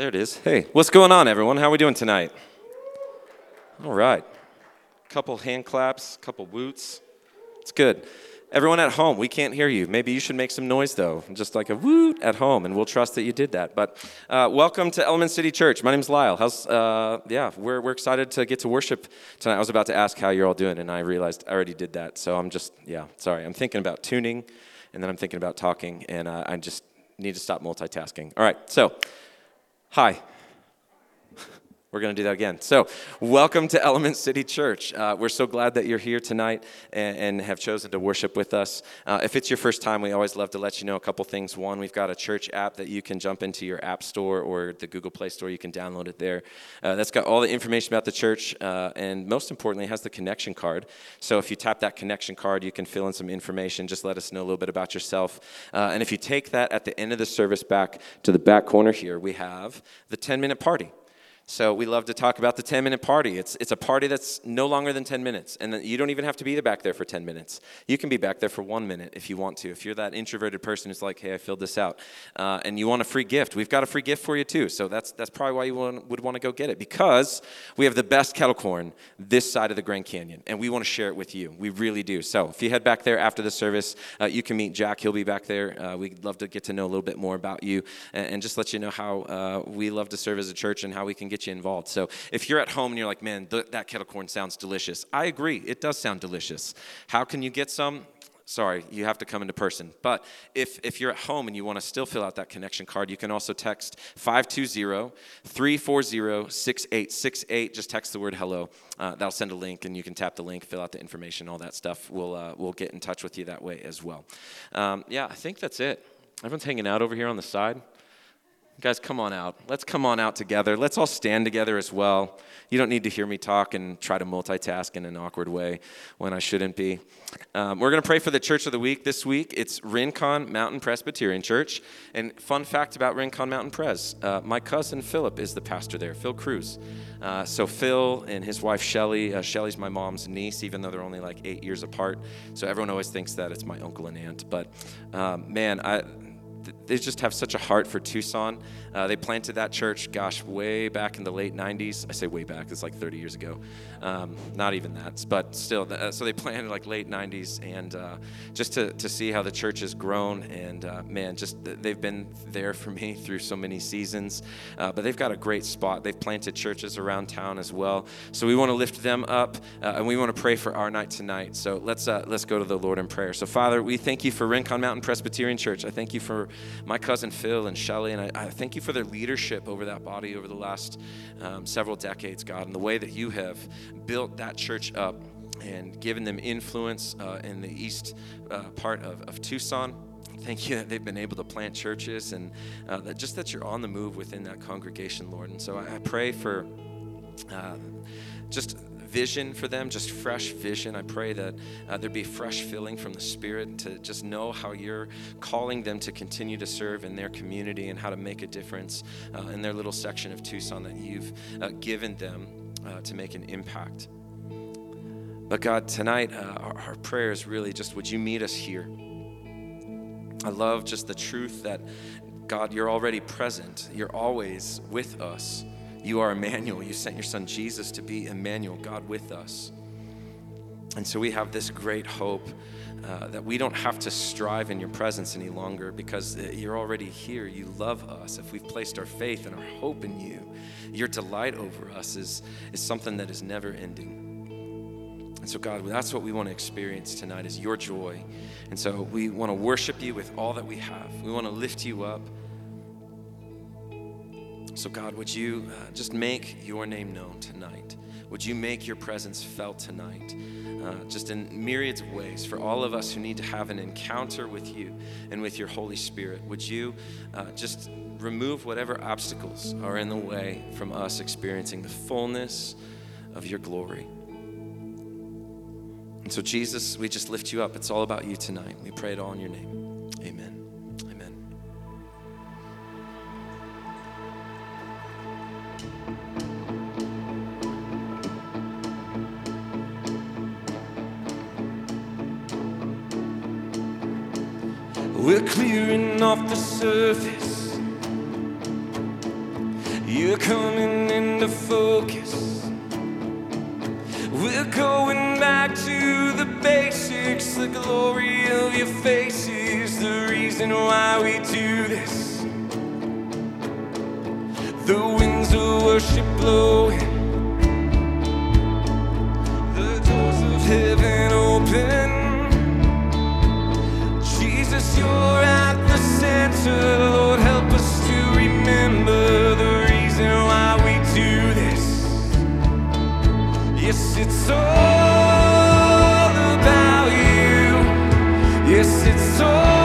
There it is. Hey, what's going on, everyone? How are we doing tonight? All right. Couple hand claps, couple woots. It's good. Everyone at home, we can't hear you. Maybe you should make some noise, though, just like a woot at home, and we'll trust that you did that. But uh, welcome to Element City Church. My name's Lyle. How's, uh, yeah, we're, we're excited to get to worship tonight. I was about to ask how you're all doing, and I realized I already did that. So I'm just, yeah, sorry. I'm thinking about tuning, and then I'm thinking about talking, and uh, I just need to stop multitasking. All right, so, hi. We're going to do that again. So, welcome to Element City Church. Uh, we're so glad that you're here tonight and, and have chosen to worship with us. Uh, if it's your first time, we always love to let you know a couple things. One, we've got a church app that you can jump into your App Store or the Google Play Store. You can download it there. Uh, that's got all the information about the church, uh, and most importantly, has the connection card. So, if you tap that connection card, you can fill in some information. Just let us know a little bit about yourself. Uh, and if you take that at the end of the service back to the back corner here, we have the 10 minute party. So we love to talk about the 10 minute party. It's, it's a party that's no longer than 10 minutes. And you don't even have to be back there for 10 minutes. You can be back there for one minute if you want to. If you're that introverted person who's like, hey, I filled this out, uh, and you want a free gift, we've got a free gift for you too. So that's, that's probably why you want, would want to go get it because we have the best kettle corn this side of the Grand Canyon. And we want to share it with you. We really do. So if you head back there after the service, uh, you can meet Jack. He'll be back there. Uh, we'd love to get to know a little bit more about you and, and just let you know how uh, we love to serve as a church and how we can get you involved. So if you're at home and you're like, man, th- that kettle corn sounds delicious, I agree, it does sound delicious. How can you get some? Sorry, you have to come into person. But if, if you're at home and you want to still fill out that connection card, you can also text 520 340 6868. Just text the word hello. Uh, that'll send a link, and you can tap the link, fill out the information, all that stuff. We'll, uh, we'll get in touch with you that way as well. Um, yeah, I think that's it. Everyone's hanging out over here on the side. Guys, come on out. Let's come on out together. Let's all stand together as well. You don't need to hear me talk and try to multitask in an awkward way when I shouldn't be. Um, we're going to pray for the church of the week this week. It's Rincon Mountain Presbyterian Church. And fun fact about Rincon Mountain Pres uh, my cousin Philip is the pastor there, Phil Cruz. Uh, so, Phil and his wife Shelly, uh, Shelly's my mom's niece, even though they're only like eight years apart. So, everyone always thinks that it's my uncle and aunt. But um, man, I they just have such a heart for Tucson. Uh, they planted that church, gosh, way back in the late 90s. I say way back, it's like 30 years ago. Um, not even that, but still. Uh, so they planted like late 90s, and uh, just to, to see how the church has grown, and uh, man, just they've been there for me through so many seasons. Uh, but they've got a great spot. They've planted churches around town as well. So we want to lift them up, uh, and we want to pray for our night tonight. So let's let's go to the Lord in prayer. So Father, we thank you for Rincon Mountain Presbyterian Church. I thank you for my cousin Phil and Shelly, and I, I, thank you for their leadership over that body over the last um, several decades, God, and the way that you have built that church up and given them influence uh, in the east uh, part of, of Tucson thank you that they've been able to plant churches and uh, that just that you're on the move within that congregation, Lord. And so I, I pray for uh, just vision for them, just fresh vision. I pray that uh, there be fresh filling from the Spirit to just know how you're calling them to continue to serve in their community and how to make a difference uh, in their little section of Tucson that you've uh, given them uh, to make an impact. But God, tonight, uh, our, our prayer is really just would you meet us here? I love just the truth that God, you're already present. You're always with us. You are Emmanuel. You sent your son Jesus to be Emmanuel, God with us. And so we have this great hope uh, that we don't have to strive in your presence any longer because uh, you're already here. You love us. If we've placed our faith and our hope in you, your delight over us is, is something that is never ending. And so, God, that's what we want to experience tonight is your joy. And so we want to worship you with all that we have. We want to lift you up. So, God, would you uh, just make your name known tonight? Would you make your presence felt tonight? Uh, just in myriads of ways for all of us who need to have an encounter with you and with your Holy Spirit. Would you uh, just remove whatever obstacles are in the way from us experiencing the fullness of your glory? And so, Jesus, we just lift you up. It's all about you tonight. We pray it all in your name. Amen. We're clearing off the surface You're coming into focus. We're going back to the basics. The glory of your face is the reason why we do this. The winds of worship blowing, Lord, help us to remember the reason why we do this. Yes, it's all about you. Yes, it's all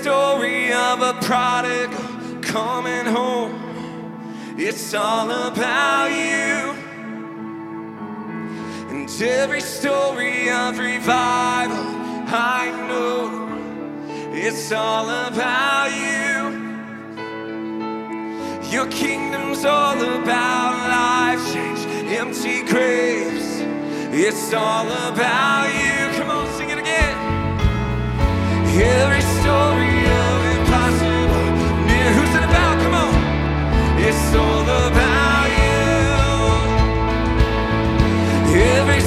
story of a prodigal coming home, it's all about you. And every story of revival, I know it's all about you. Your kingdom's all about life change, empty graves. It's all about you. Come on, sing it again. Every story It's all about you. Every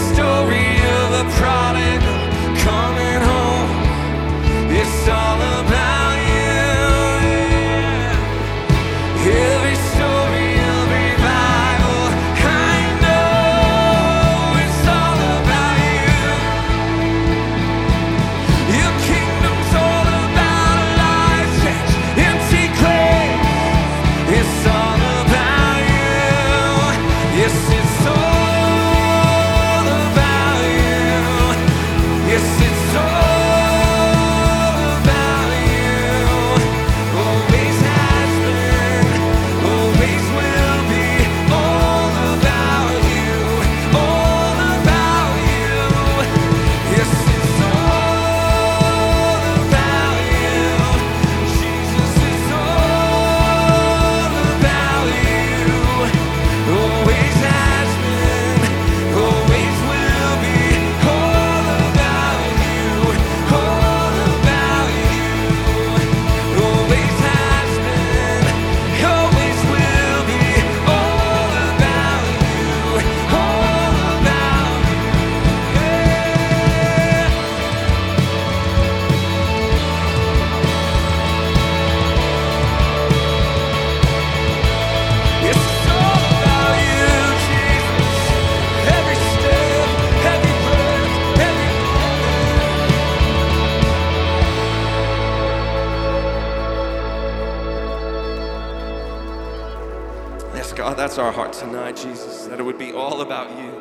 that's our heart tonight, Jesus, that it would be all about you.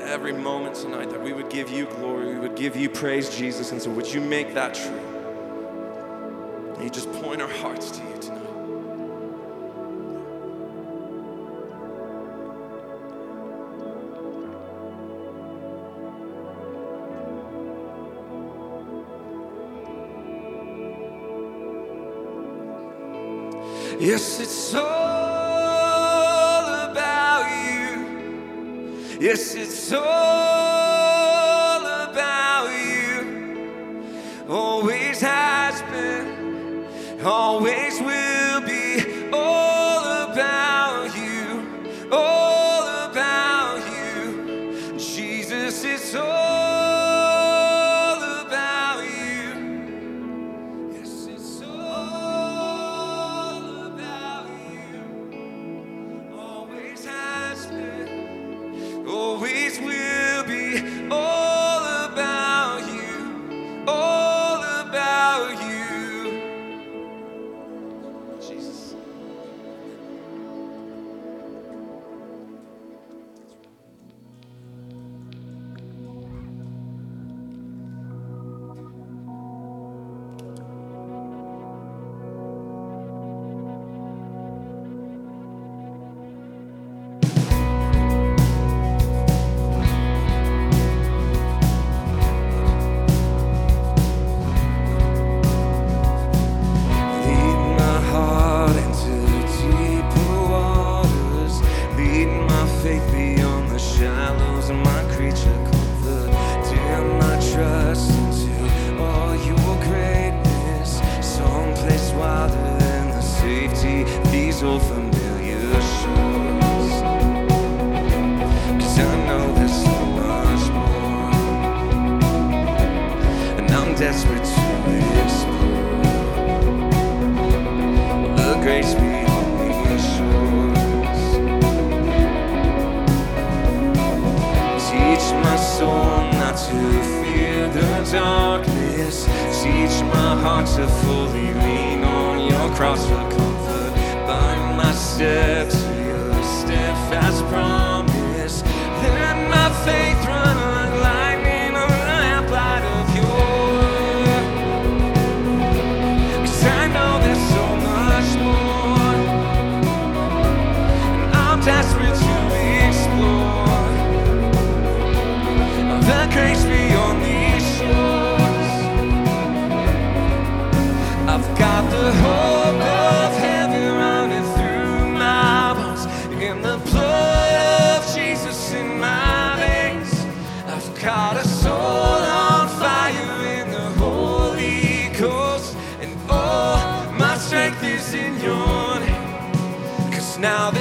Every moment tonight, that we would give you glory, we would give you praise, Jesus. And so, would you make that true? And you just point our hearts to you Yes, it's all about you. Yes, it's all. the blood of Jesus in my veins. I've got a soul on fire in the Holy Ghost, and all my strength is in your. Cause now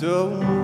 fades.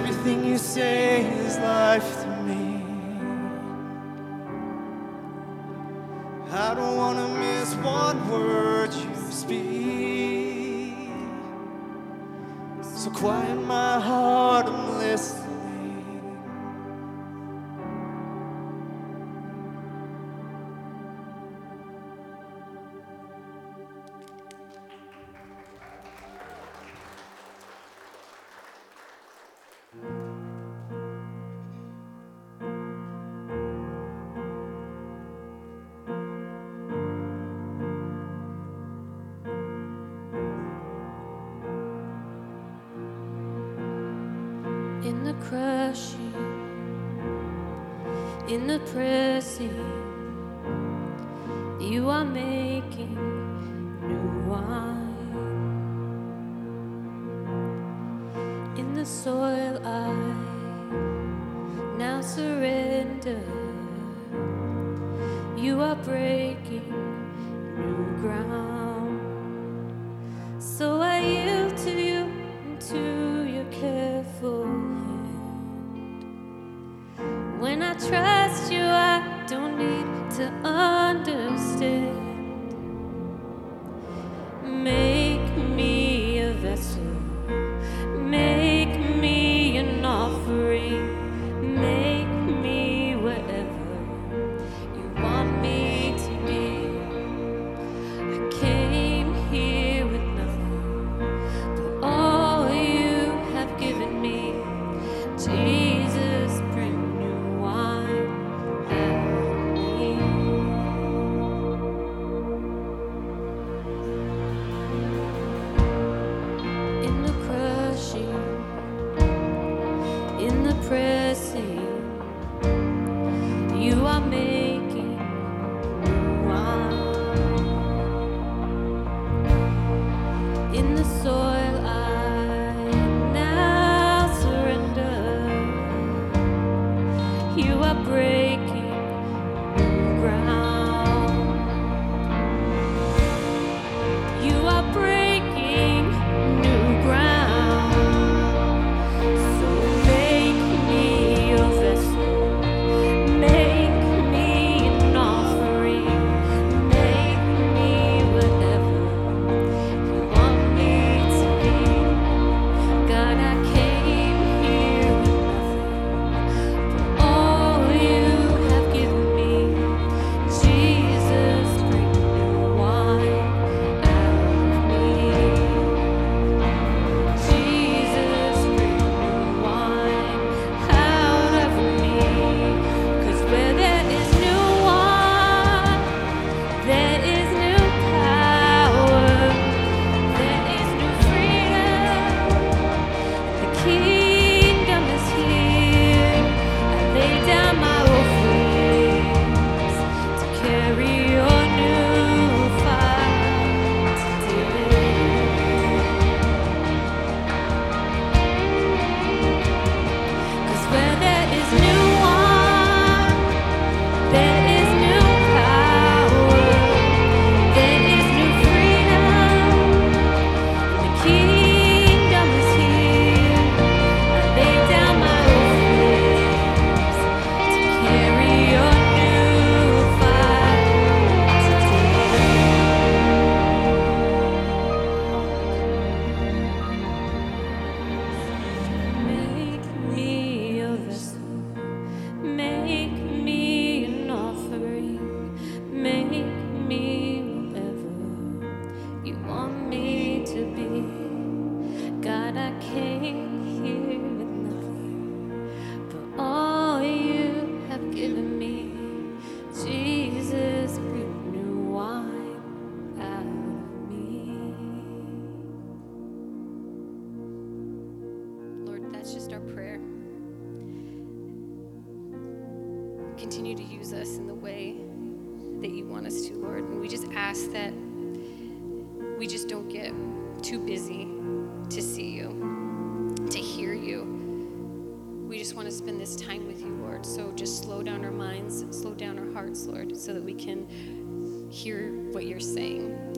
Everything you say is life Precious.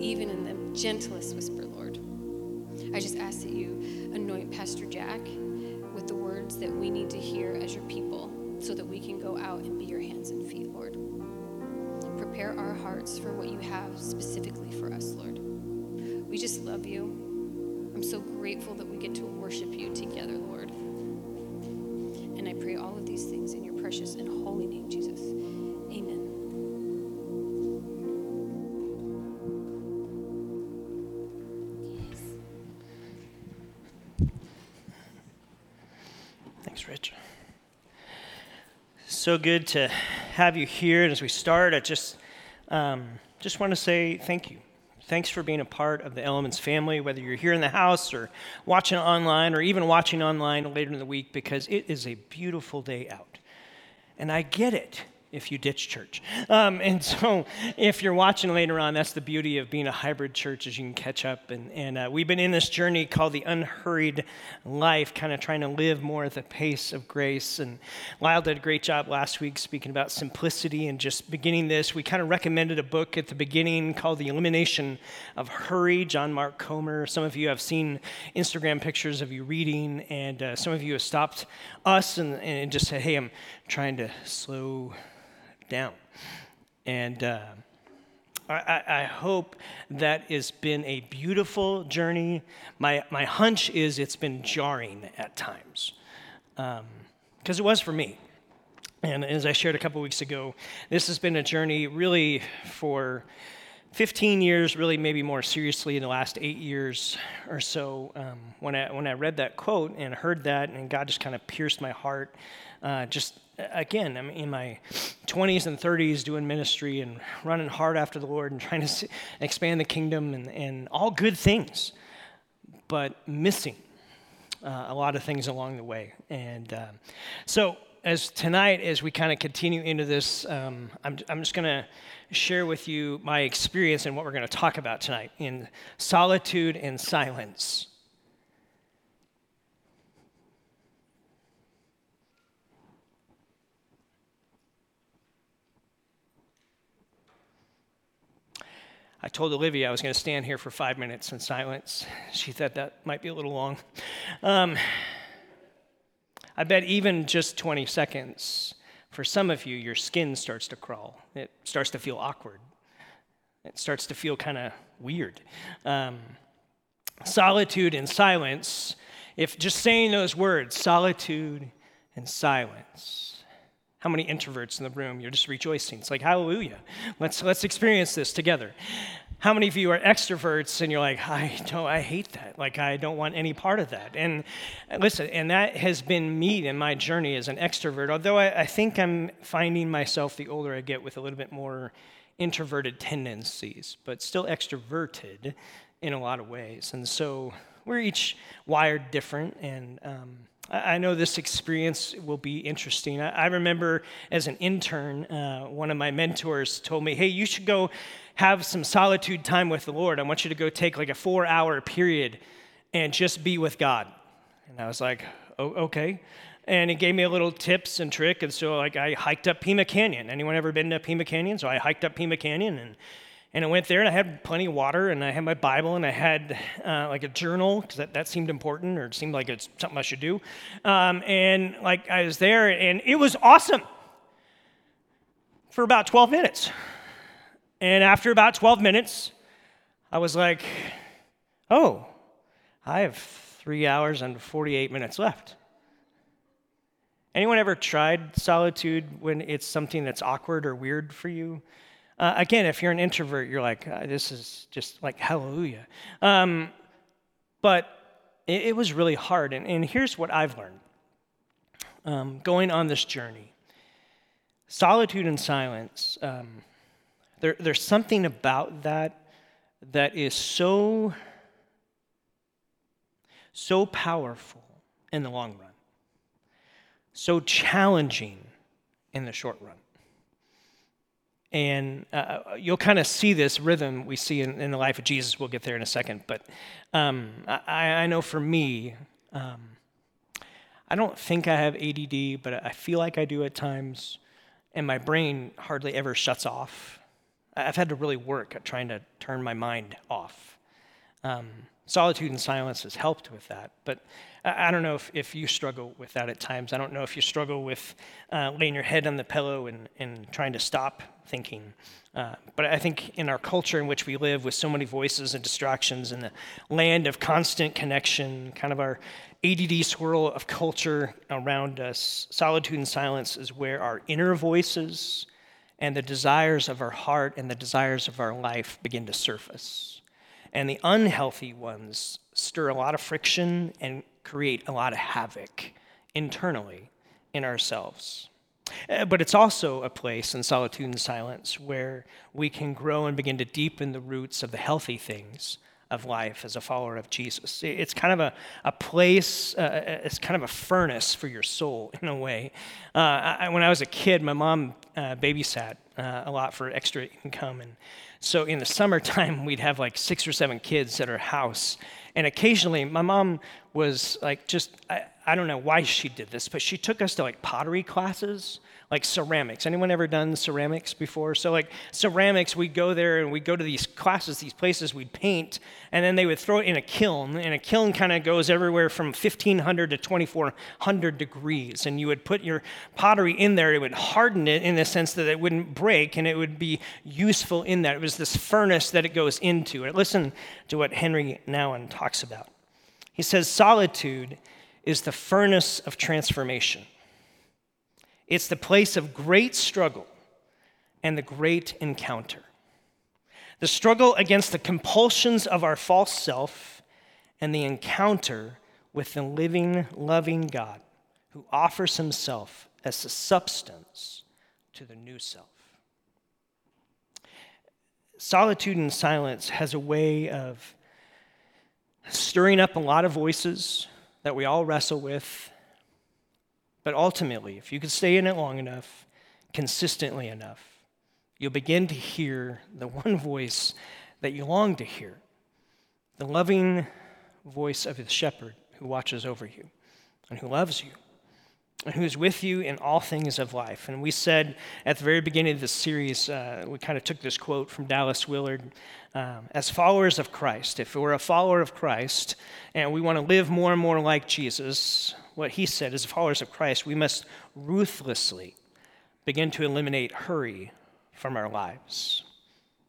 even in the gentlest whisper, Lord. I just ask that you anoint Pastor Jack with the words that we need to hear as your people so that we can go out and be your hands and feet, Lord. Prepare our hearts for what you have specifically for us, Lord. We just love you. I'm so grateful that we get to worship you together, Lord. And I pray all of these things in your precious and holy name, Jesus. So good to have you here. And as we start, I just um, just want to say thank you. Thanks for being a part of the Elements family, whether you're here in the house or watching online or even watching online later in the week, because it is a beautiful day out. And I get it if you ditch church. Um, and so, if you're watching later on, that's the beauty of being a hybrid church, is you can catch up. And, and uh, we've been in this journey called the unhurried life, kind of trying to live more at the pace of grace. And Lyle did a great job last week speaking about simplicity and just beginning this. We kind of recommended a book at the beginning called The Elimination of Hurry, John Mark Comer. Some of you have seen Instagram pictures of you reading, and uh, some of you have stopped us and, and just said, hey, I'm trying to slow down. And uh, I, I, hope that has been a beautiful journey. My, my hunch is it's been jarring at times, because um, it was for me. And as I shared a couple weeks ago, this has been a journey really for 15 years, really maybe more seriously in the last eight years or so. Um, when, I, when I read that quote and heard that, and God just kind of pierced my heart, uh, just again, I'm in my 20s and 30s doing ministry and running hard after the Lord and trying to expand the kingdom and, and all good things, but missing uh, a lot of things along the way. And uh, so, as tonight, as we kind of continue into this, um, I'm, I'm just going to share with you my experience and what we're going to talk about tonight in solitude and silence. I told Olivia I was going to stand here for five minutes in silence. She thought that might be a little long. Um, I bet even just 20 seconds, for some of you, your skin starts to crawl. It starts to feel awkward. It starts to feel kind of weird. Um, solitude and silence, if just saying those words, solitude and silence, how many introverts in the room? You're just rejoicing. It's like, hallelujah. Let's, let's experience this together. How many of you are extroverts and you're like, I don't, I hate that. Like, I don't want any part of that. And listen, and that has been me in my journey as an extrovert, although I, I think I'm finding myself the older I get with a little bit more introverted tendencies, but still extroverted in a lot of ways. And so we're each wired different. And, um, I know this experience will be interesting. I remember as an intern, uh, one of my mentors told me, Hey, you should go have some solitude time with the Lord. I want you to go take like a four hour period and just be with God. And I was like, oh, Okay. And he gave me a little tips and trick. And so like I hiked up Pima Canyon. Anyone ever been to Pima Canyon? So I hiked up Pima Canyon and and I went there and I had plenty of water and I had my Bible and I had uh, like a journal because that, that seemed important or it seemed like it's something I should do. Um, and like I was there and it was awesome for about 12 minutes. And after about 12 minutes, I was like, oh, I have three hours and 48 minutes left. Anyone ever tried solitude when it's something that's awkward or weird for you? Uh, again, if you're an introvert, you're like, uh, this is just like hallelujah. Um, but it, it, was really hard. And, and, here's what I've learned um, going on this journey solitude and silence, um, there, there's something about that that is so, so powerful in the long run, so challenging in the short run. And uh, you'll kind of see this rhythm we see in, in, the life of Jesus. We'll get there in a second. But um, I, I, know for me, um, I don't think I have ADD, but I feel like I do at times. And my brain hardly ever shuts off. I've had to really work at trying to turn my mind off. Um, solitude and silence has helped with that. But I, don't know if, if you struggle with that at times. I don't know if you struggle with uh, laying your head on the pillow and, and trying to stop thinking. Uh, but I think in our culture in which we live, with so many voices and distractions, in the land of constant connection, kind of our ADD swirl of culture around us, solitude and silence is where our inner voices and the desires of our heart and the desires of our life begin to surface. And the unhealthy ones stir a lot of friction and create a lot of havoc internally in ourselves. Uh, But it's also a place in solitude and silence where we can grow and begin to deepen the roots of the healthy things of life as a follower of Jesus. It's kind of a, a place, uh, it's kind of a furnace for your soul in a way. Uh, I, when I was a kid, my mom uh, babysat uh, a lot for extra income. And so in the summertime, we'd have like six or seven kids at our house. And occasionally, my mom was like, just, I, I don't know why she did this, but she took us to like pottery classes, like ceramics. Anyone ever done ceramics before? So, like ceramics, we'd go there and we'd go to these classes, these places, we'd paint, and then they would throw it in a kiln. And a kiln kind of goes everywhere from 1500 to 2400 degrees. And you would put your pottery in there, it would harden it in the sense that it wouldn't break and it would be useful in that. It was this furnace that it goes into. And listen to what Henry Nouwen talks about. He says, Solitude is the furnace of transformation. It's the place of great struggle and the great encounter. The struggle against the compulsions of our false self and the encounter with the living, loving God who offers himself as a substance to the new self. Solitude and silence has a way of stirring up a lot of voices that we all wrestle with. But ultimately, if you can stay in it long enough, consistently enough, you'll begin to hear the one voice that you long to hear the loving voice of the shepherd who watches over you and who loves you and who is with you in all things of life. And we said at the very beginning of this series, uh, we kind of took this quote from Dallas Willard um, as followers of Christ, if we're a follower of Christ and we want to live more and more like Jesus, what he said as followers of Christ, we must ruthlessly begin to eliminate hurry from our lives.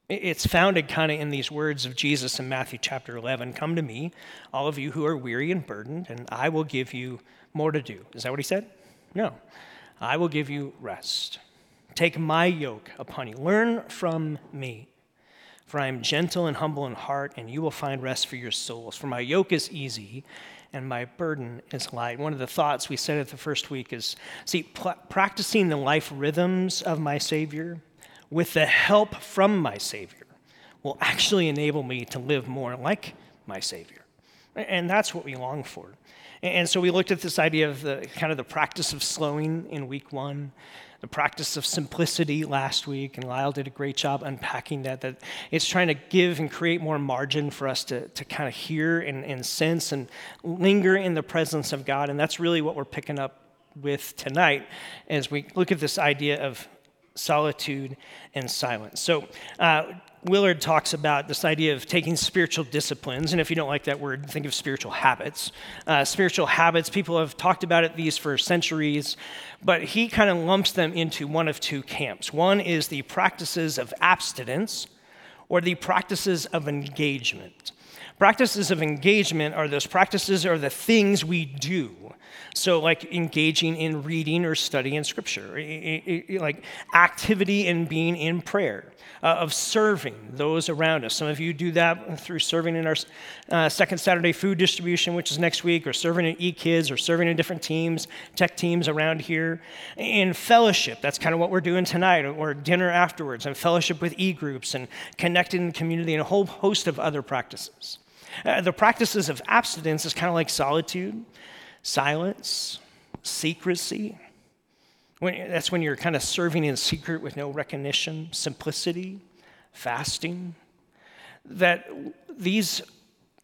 It's founded kind of in these words of Jesus in Matthew chapter 11 Come to me, all of you who are weary and burdened, and I will give you more to do. Is that what he said? No. I will give you rest. Take my yoke upon you. Learn from me, for I am gentle and humble in heart, and you will find rest for your souls. For my yoke is easy and my burden is light. One of the thoughts we said at the first week is see, pl- practicing the life rhythms of my Savior with the help from my Savior will actually enable me to live more like my Savior. And that's what we long for. And so we looked at this idea of the kind of the practice of slowing in week one, the practice of simplicity last week, and Lyle did a great job unpacking that. That it's trying to give and create more margin for us to, to kind of hear and, and sense and linger in the presence of God. And that's really what we're picking up with tonight as we look at this idea of solitude and silence. So, uh, Willard talks about this idea of taking spiritual disciplines, and if you don't like that word, think of spiritual habits. Uh, spiritual habits, people have talked about it these for centuries, but he kind of lumps them into one of two camps. One is the practices of abstinence, or the practices of engagement. Practices of engagement are those practices or the things we do. So, like engaging in reading or studying scripture, like activity and being in prayer, uh, of serving those around us. Some of you do that through serving in our uh, second Saturday food distribution, which is next week, or serving in e-kids, or serving in different teams, tech teams around here. In fellowship, that's kind of what we're doing tonight, or dinner afterwards, and fellowship with e-groups, and connected in community, and a whole host of other practices. Uh, the practices of abstinence is kind of like solitude, silence, secrecy. When, that's when you're kind of serving in secret with no recognition, simplicity, fasting. That these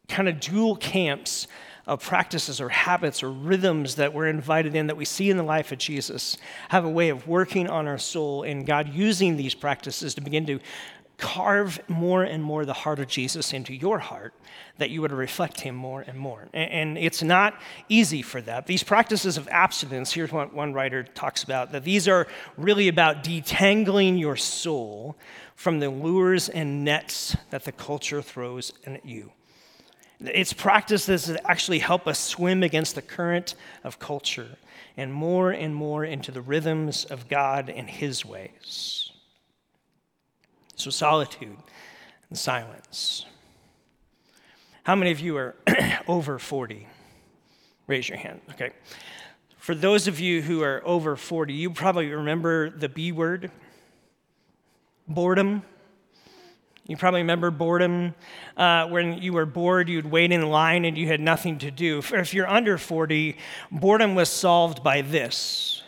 kind of dual camps of practices or habits or rhythms that we're invited in that we see in the life of Jesus have a way of working on our soul and God using these practices to begin to carve more and more the heart of Jesus into your heart, that you would reflect him more and more. And, it's not easy for that. These practices of abstinence, here's what one writer talks about that these are really about detangling your soul from the lures and nets that the culture throws at you. It's practices that actually help us swim against the current of culture and more and more into the rhythms of God and His ways. So, solitude and silence. How many of you are over 40? Raise your hand. Okay. For those of you who are over 40, you probably remember the B word boredom. You probably remember boredom. Uh, when you were bored, you'd wait in line and you had nothing to do. If you're under 40, boredom was solved by this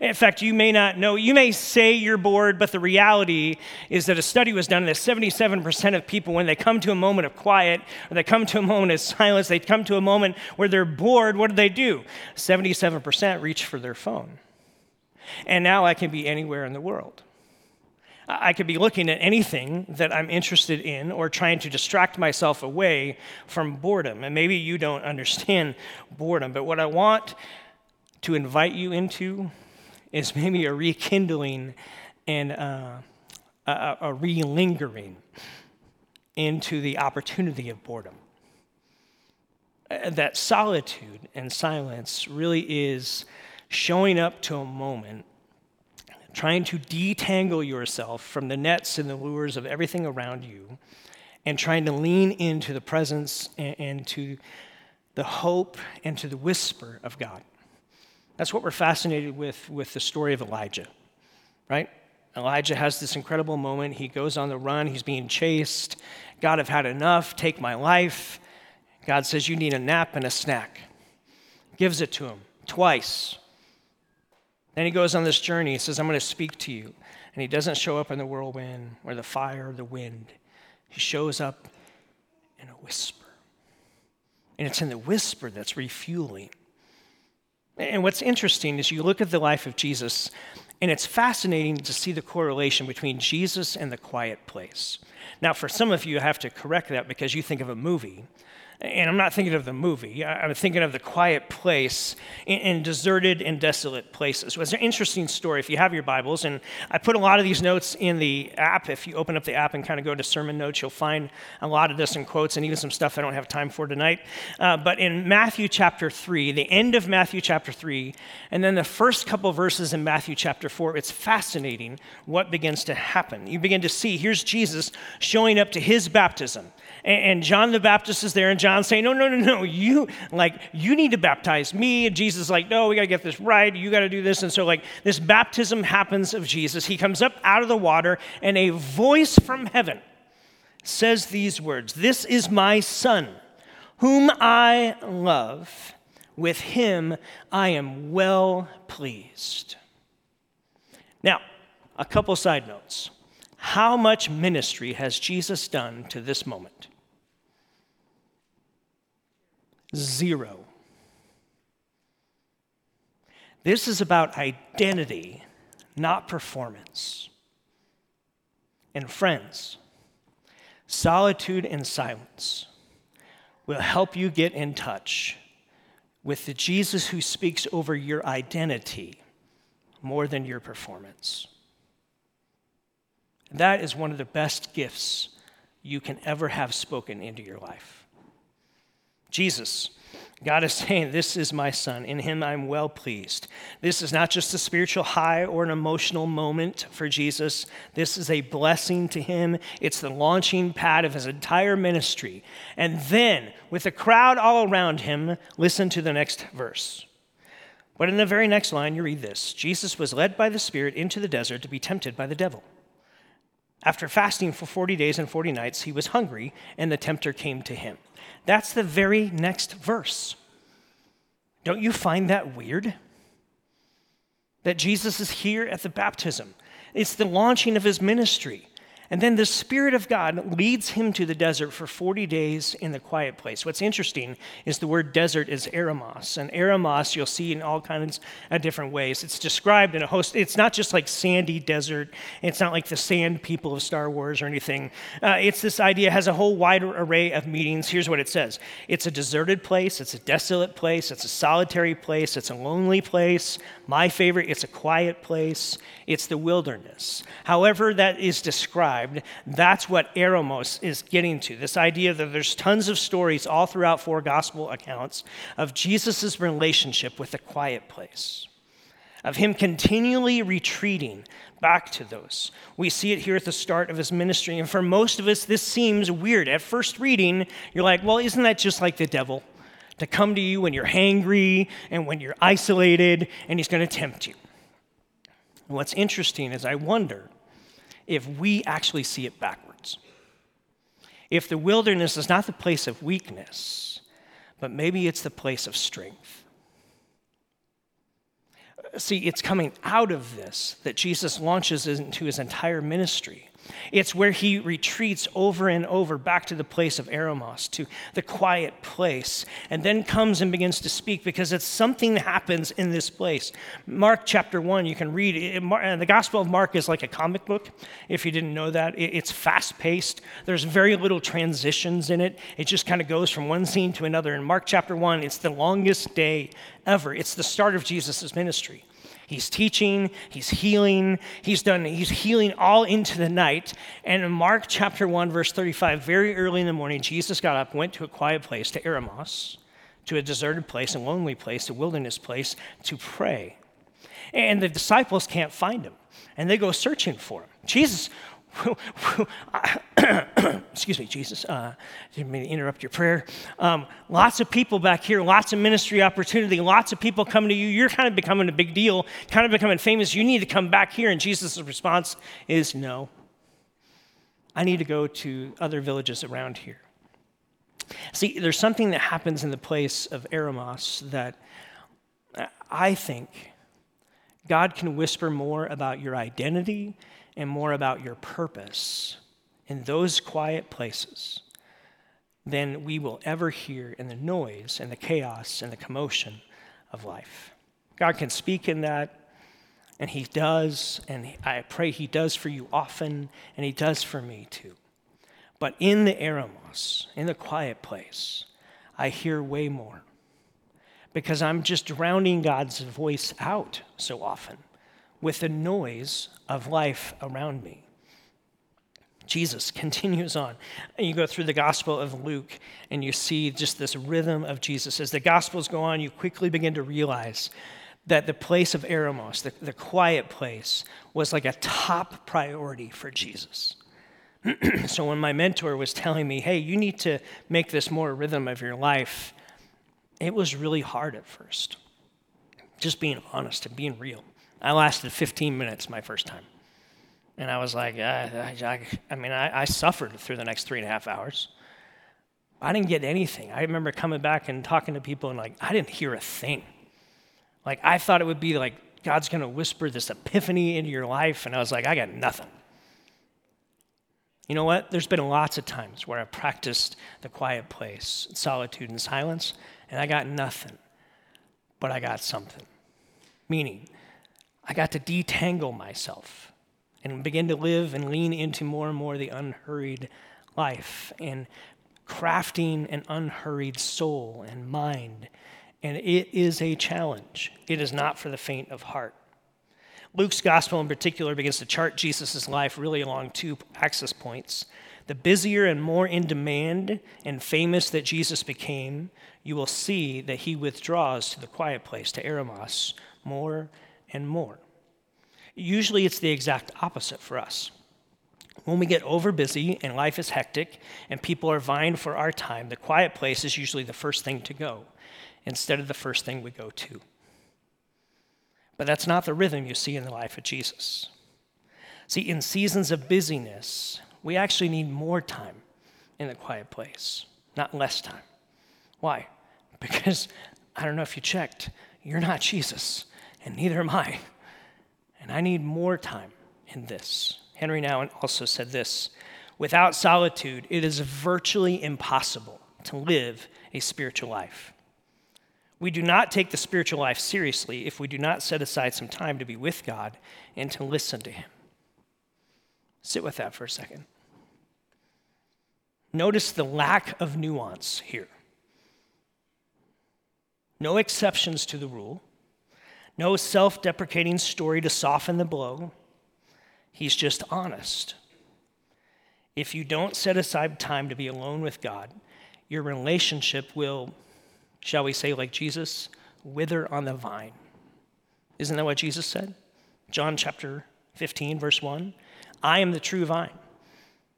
in fact, you may not know, you may say you're bored, but the reality is that a study was done that 77% of people, when they come to a moment of quiet, or they come to a moment of silence, they come to a moment where they're bored, what do they do? 77% reach for their phone. And now I can be anywhere in the world. I could be looking at anything that I'm interested in or trying to distract myself away from boredom. And maybe you don't understand boredom, but what I want to invite you into is maybe a rekindling and uh, a, a relingering into the opportunity of boredom. Uh, that solitude and silence really is showing up to a moment, trying to detangle yourself from the nets and the lures of everything around you, and trying to lean into the presence and, and to the hope and to the whisper of God. That's what we're fascinated with with the story of Elijah, right? Elijah has this incredible moment. He goes on the run, he's being chased. God, I've had enough, take my life. God says, You need a nap and a snack. Gives it to him twice. Then he goes on this journey. He says, I'm going to speak to you. And he doesn't show up in the whirlwind or the fire or the wind. He shows up in a whisper. And it's in the whisper that's refueling. And what's interesting is you look at the life of Jesus, and it's fascinating to see the correlation between Jesus and the quiet place. Now, for some of you, I have to correct that because you think of a movie. And I'm not thinking of the movie, I'm thinking of the quiet place in, deserted and desolate places. Well, it's an interesting story if you have your Bibles. And I put a lot of these notes in the app. If you open up the app and kind of go to sermon notes, you'll find a lot of this in quotes and even some stuff I don't have time for tonight. Uh, but in Matthew chapter 3, the end of Matthew chapter 3, and then the first couple verses in Matthew chapter 4, it's fascinating what begins to happen. You begin to see here's Jesus showing up to his baptism. And, John the Baptist is there, and John saying, No, no, no, no, you like you need to baptize me. And Jesus is like, No, we gotta get this right, you gotta do this. And so, like, this baptism happens of Jesus. He comes up out of the water, and a voice from heaven says these words This is my son, whom I love. With him I am well pleased. Now, a couple side notes. How much ministry has Jesus done to this moment? Zero. This is about identity, not performance. And friends, solitude and silence will help you get in touch with the Jesus who speaks over your identity more than your performance. That is one of the best gifts you can ever have spoken into your life. Jesus, God is saying, This is my son. In him I'm well pleased. This is not just a spiritual high or an emotional moment for Jesus. This is a blessing to him. It's the launching pad of his entire ministry. And then, with the crowd all around him, listen to the next verse. But in the very next line, you read this Jesus was led by the Spirit into the desert to be tempted by the devil. After fasting for 40 days and 40 nights, he was hungry, and the tempter came to him. That's the very next verse. Don't you find that weird? That Jesus is here at the baptism. It's the launching of his ministry. And then the Spirit of God leads him to the desert for 40 days in the quiet place. What's interesting is the word desert is eremos. And eremos you'll see in all kinds of different ways. It's described in a host, it's not just like sandy desert, it's not like the sand people of Star Wars or anything. Uh, it's this idea, has a whole wide array of meanings. Here's what it says it's a deserted place, it's a desolate place, it's a solitary place, it's a lonely place. My favorite, it's a quiet place, it's the wilderness. However, that is described described, that's what Eremos is getting to. This idea that there's tons of stories all throughout four gospel accounts of Jesus' relationship with the quiet place, of him continually retreating back to those. We see it here at the start of his ministry. And for most of us, this seems weird. At first reading, you're like, well, isn't that just like the devil? To come to you when you're hangry and when you're isolated, and he's going to tempt you. What's interesting is I wonder if we actually see it backwards. If the wilderness is not the place of weakness, but maybe it's the place of strength. See, it's coming out of this that Jesus launches into his entire ministry. It's where he retreats over and over back to the place of Eremos, to the quiet place, and then comes and begins to speak because it's something that happens in this place. Mark chapter 1, you can read it. Uh, the Gospel of Mark is like a comic book, if you didn't know that. It's fast paced, there's very little transitions in it. It just kind of goes from one scene to another. In Mark chapter 1, it's the longest day ever, it's the start of Jesus' ministry. He's teaching, he's healing, he's done, he's healing all into the night. And in Mark chapter 1, verse 35, very early in the morning, Jesus got up, went to a quiet place, to Eremos, to a deserted place, a lonely place, a wilderness place, to pray. And the disciples can't find him, and they go searching for him. Jesus, excuse me, Jesus, uh, didn't mean to interrupt your prayer. Um, lots of people back here, lots of ministry opportunity, lots of people coming to you. You're kind of becoming a big deal, kind of becoming famous. You need to come back here. And Jesus' response is no. I need to go to other villages around here. See, there's something that happens in the place of Eremos that I think God can whisper more about your identity and more about your purpose in those quiet places than we will ever hear in the noise and the chaos and the commotion of life. God can speak in that, and He does, and I pray He does for you often, and He does for me too. But in the eremos, in the quiet place, I hear way more because I'm just drowning God's voice out so often with the noise of life around me. Jesus continues on. And you go through the Gospel of Luke and you see just this rhythm of Jesus. As the Gospels go on, you quickly begin to realize that the place of Eremos, the, the quiet place, was like a top priority for Jesus. so when my mentor was telling me, hey, you need to make this more a rhythm of your life, it was really hard at first. Just being honest and being real. I lasted 15 minutes my first time. And I was like, I, I, I mean, I, I, suffered through the next three and a half hours. I didn't get anything. I remember coming back and talking to people and like, I didn't hear a thing. Like, I thought it would be like God's going to whisper this epiphany into your life. And I was like, I got nothing. You know what? There's been lots of times where I've practiced the quiet place, solitude and silence, and I got nothing. But I got something. Meaning, I got to detangle myself and begin to live and lean into more and more the unhurried life and crafting an unhurried soul and mind. And it is a challenge. It is not for the faint of heart. Luke's gospel in particular begins to chart Jesus' life really along two axis points. The busier and more in demand and famous that Jesus became, you will see that he withdraws to the quiet place, to Eremos, more and more. Usually it's the exact opposite for us. When we get over busy and life is hectic and people are vying for our time, the quiet place is usually the first thing to go instead of the first thing we go to. But that's not the rhythm you see in the life of Jesus. See, in seasons of busyness, we actually need more time in the quiet place, not less time. Why? Because I don't know if you checked, you're not Jesus, and neither am I. And I need more time in this. Henry Nouwen also said this Without solitude, it is virtually impossible to live a spiritual life. We do not take the spiritual life seriously if we do not set aside some time to be with God and to listen to Him. Sit with that for a second. Notice the lack of nuance here. No exceptions to the rule, no self deprecating story to soften the blow. He's just honest. If you don't set aside time to be alone with God, your relationship will, shall we say, like Jesus, wither on the vine. Isn't that what Jesus said? John chapter 15, verse 1. I am the true vine.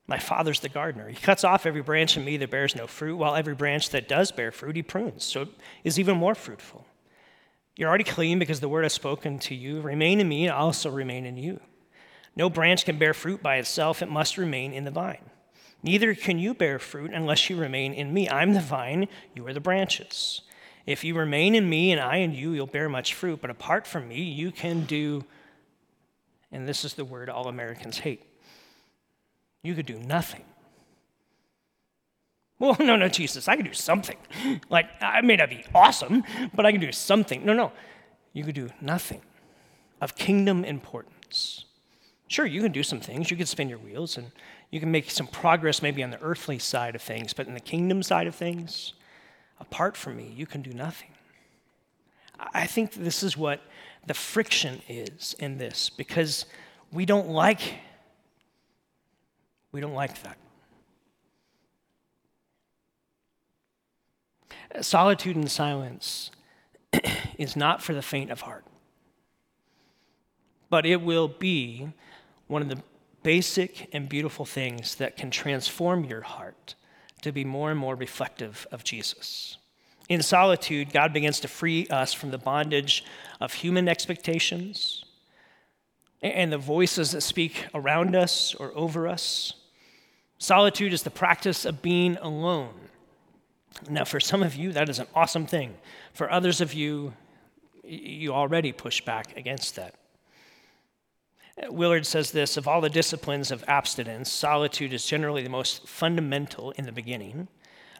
My father's the gardener. He cuts off every branch in me that bears no fruit, while every branch that does bear fruit, he prunes, so it is even more fruitful. You're already clean because the word has spoken to you. Remain in me, and I also remain in you. No branch can bear fruit by itself, it must remain in the vine. Neither can you bear fruit unless you remain in me. I'm the vine, you are the branches. If you remain in me and I in you, you'll bear much fruit. But apart from me, you can do, and this is the word all Americans hate you could do nothing. Well, no, no, Jesus, I can do something. Like, I may not be awesome, but I can do something. No, no, you could do nothing of kingdom importance. Sure, you can do some things. You can spin your wheels and you can make some progress maybe on the earthly side of things, but in the kingdom side of things, apart from me, you can do nothing. I think this is what the friction is in this because we don't like we don't like that. Solitude and silence is not for the faint of heart, but it will be one of the basic and beautiful things that can transform your heart to be more and more reflective of Jesus. In solitude, God begins to free us from the bondage of human expectations and the voices that speak around us or over us. Solitude is the practice of being alone. Now, for some of you, that is an awesome thing. For others of you, you already push back against that. Uh, Willard says this of all the disciplines of abstinence, solitude is generally the most fundamental in the beginning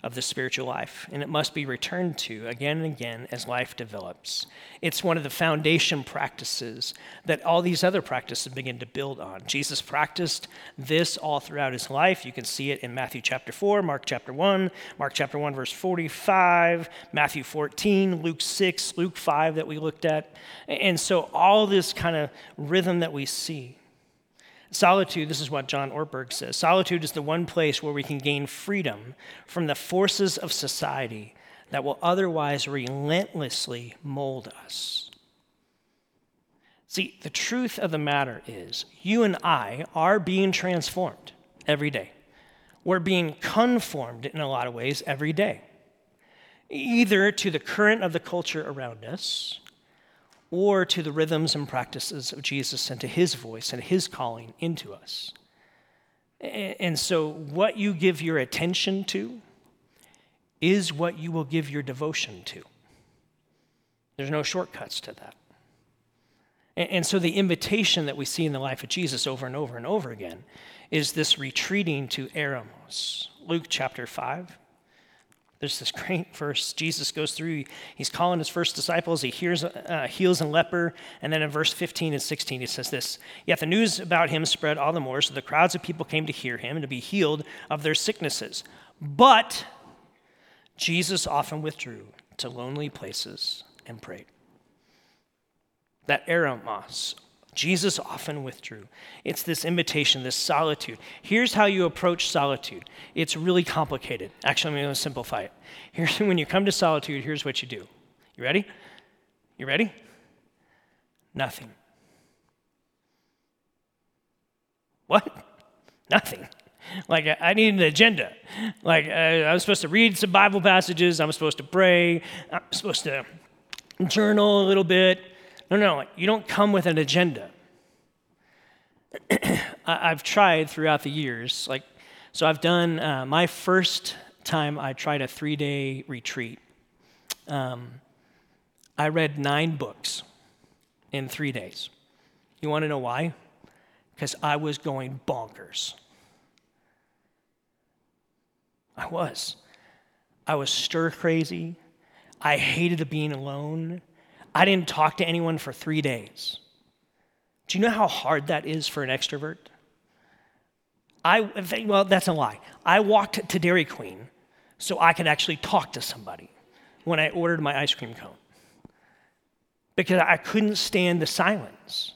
of the spiritual life, and it must be returned to again and again as life develops. It's one of the foundation practices that all these other practices begin to build on. Jesus practiced this all throughout his life. You can see it in Matthew chapter 4, Mark chapter 1, Mark chapter 1, verse 45, Matthew 14, Luke 6, Luke 5 that we looked at. And so all this kind of rhythm that we see. Solitude, this is what John Ortberg says solitude is the one place where we can gain freedom from the forces of society that will otherwise relentlessly mold us. See, the truth of the matter is, you and I are being transformed every day. We're being conformed in a lot of ways every day, either to the current of the culture around us or to the rhythms and practices of Jesus and to his voice and his calling into us. And so, what you give your attention to is what you will give your devotion to. There's no shortcuts to that. And so, the invitation that we see in the life of Jesus over and over and over again is this retreating to Eremos. Luke chapter 5, there's this great verse. Jesus goes through, he's calling his first disciples. He hears, uh, heals a leper. And then in verse 15 and 16, he says this Yet the news about him spread all the more, so the crowds of people came to hear him and to be healed of their sicknesses. But Jesus often withdrew to lonely places and prayed. That eremos, Jesus often withdrew. It's this invitation, this solitude. Here's how you approach solitude. It's really complicated. Actually, I'm going to simplify it. Here's when you come to solitude, here's what you do. You ready? You ready? Nothing. What? Nothing. Like, I need an agenda. Like, I'm supposed to read some Bible passages, I'm supposed to pray, I'm supposed to journal a little bit. No, no, you don't come with an agenda. I've tried throughout the years, like, so I've done uh, my first time I tried a three day retreat. Um, I read nine books in three days. You want to know why? because I was going bonkers. I was. I was stir crazy. I hated being alone. I didn't talk to anyone for three days. Do you know how hard that is for an extrovert? I, well, that's a lie. I walked to Dairy Queen so I could actually talk to somebody when I ordered my ice cream cone because I couldn't stand the silence.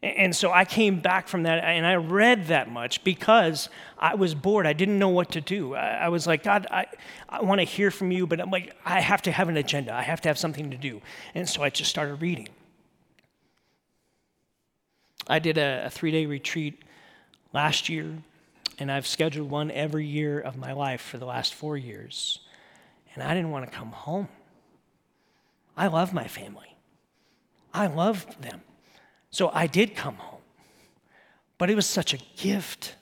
And so I came back from that and I read that much because I was bored. I didn't know what to do. I, was like, God, I, I want to hear from you, but I'm like, I have to have an agenda. I have to have something to do. And so I just started reading. I did a, a three day retreat last year, and I've scheduled one every year of my life for the last four years. And I didn't want to come home. I love my family, I love them. So I did come home. But it was such a gift.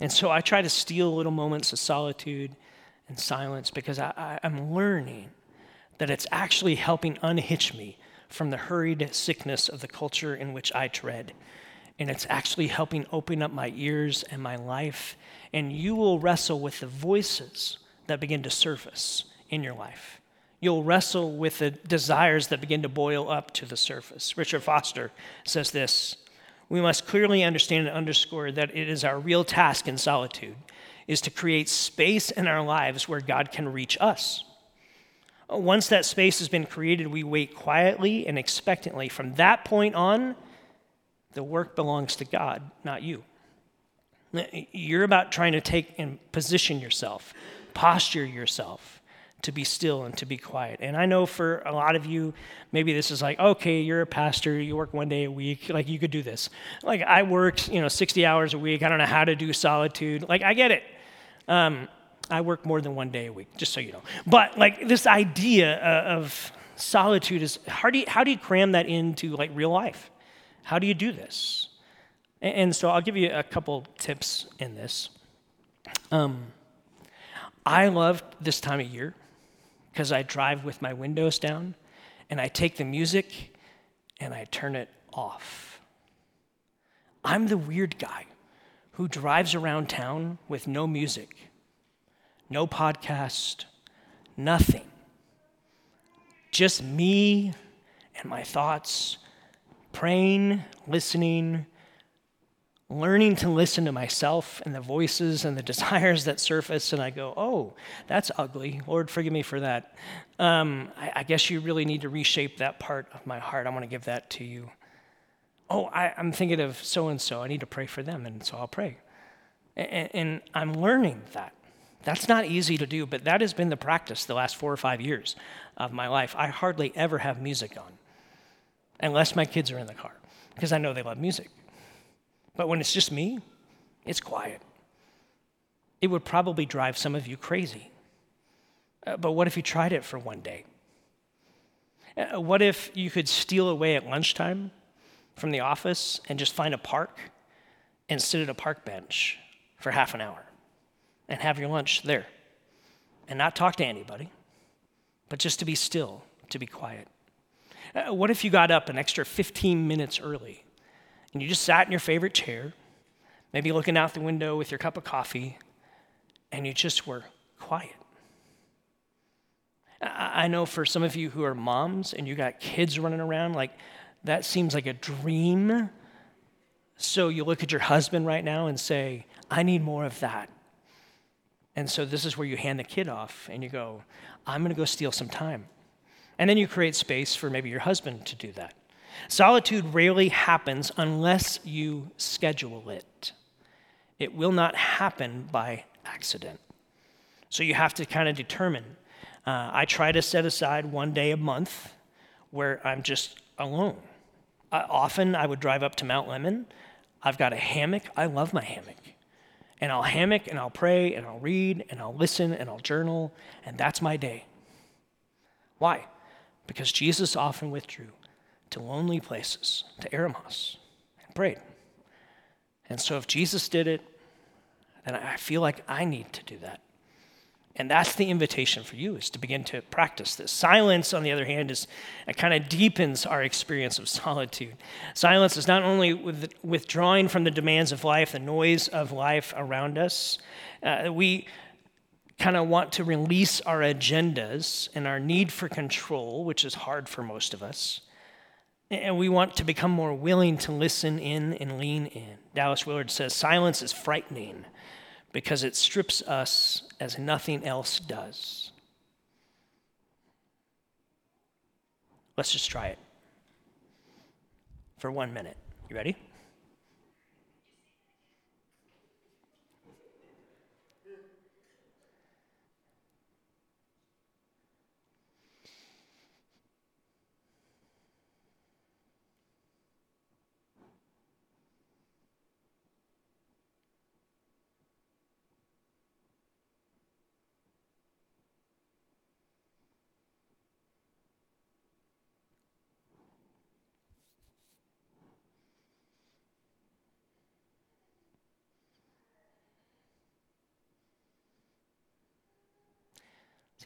And so I try to steal little moments of solitude and silence because I, am learning that it's actually helping unhitch me from the hurried sickness of the culture in which I tread. And it's actually helping open up my ears and my life. And you will wrestle with the voices that begin to surface in your life you'll wrestle with the desires that begin to boil up to the surface. Richard Foster says this We must clearly understand and underscore that it is our real task in solitude is to create space in our lives where God can reach us. Once that space has been created, we wait quietly and expectantly. From that point on, the work belongs to God, not you. You're about trying to take and position yourself, posture yourself to be still and to be quiet. And I know for a lot of you, maybe this is like, okay, you're a pastor, you work one day a week, like you could do this. Like I work, you know, 60 hours a week. I don't know how to do solitude. Like I get it. Um, I work more than one day a week, just so you know. But like this idea of solitude is how do you, how do you cram that into like real life? How do you do this? And, and so I'll give you a couple tips in this. Um, I love this time of year because I drive with my windows down and I take the music and I turn it off. I'm the weird guy who drives around town with no music, no podcast, nothing. Just me and my thoughts, praying, listening, learning to listen to myself and the voices and the desires that surface, and I go, oh, that's ugly. Lord, forgive me for that. Um, I, I, guess you really need to reshape that part of my heart. I want to give that to you. Oh, I, am thinking of so and so. I need to pray for them, and so I'll pray. And, and I'm learning that. That's not easy to do, but that has been the practice the last four or five years of my life. I hardly ever have music on, unless my kids are in the car, because I know they love music. But when it's just me, it's quiet. It would probably drive some of you crazy. Uh, but what if you tried it for one day? Uh, what if you could steal away at lunchtime from the office and just find a park and sit at a park bench for half an hour and have your lunch there and not talk to anybody, but just to be still, to be quiet? Uh, what if you got up an extra 15 minutes early and you just sat in your favorite chair, maybe looking out the window with your cup of coffee, and you just were quiet. I know for some of you who are moms and you got kids running around, like that seems like a dream. So you look at your husband right now and say, I need more of that. And so this is where you hand the kid off and you go, I'm going to go steal some time. And then you create space for maybe your husband to do that. Solitude rarely happens unless you schedule it. It will not happen by accident. So you have to kind of determine. Uh, I try to set aside one day a month where I'm just alone. Uh, often I would drive up to Mount Lemmon. I've got a hammock. I love my hammock. And I'll hammock and I'll pray and I'll read and I'll listen and I'll journal, and that's my day. Why? Because Jesus often withdrew to lonely places, to Eremos, and prayed. And so if Jesus did it, then I feel like I need to do that. And that's the invitation for you is to begin to practice this. Silence, on the other hand, is it kind of deepens our experience of solitude. Silence is not only with, withdrawing from the demands of life, the noise of life around us. Uh, we kind of want to release our agendas and our need for control, which is hard for most of us. And we want to become more willing to listen in and lean in. Dallas Willard says silence is frightening because it strips us as nothing else does. Let's just try it for one minute. You ready?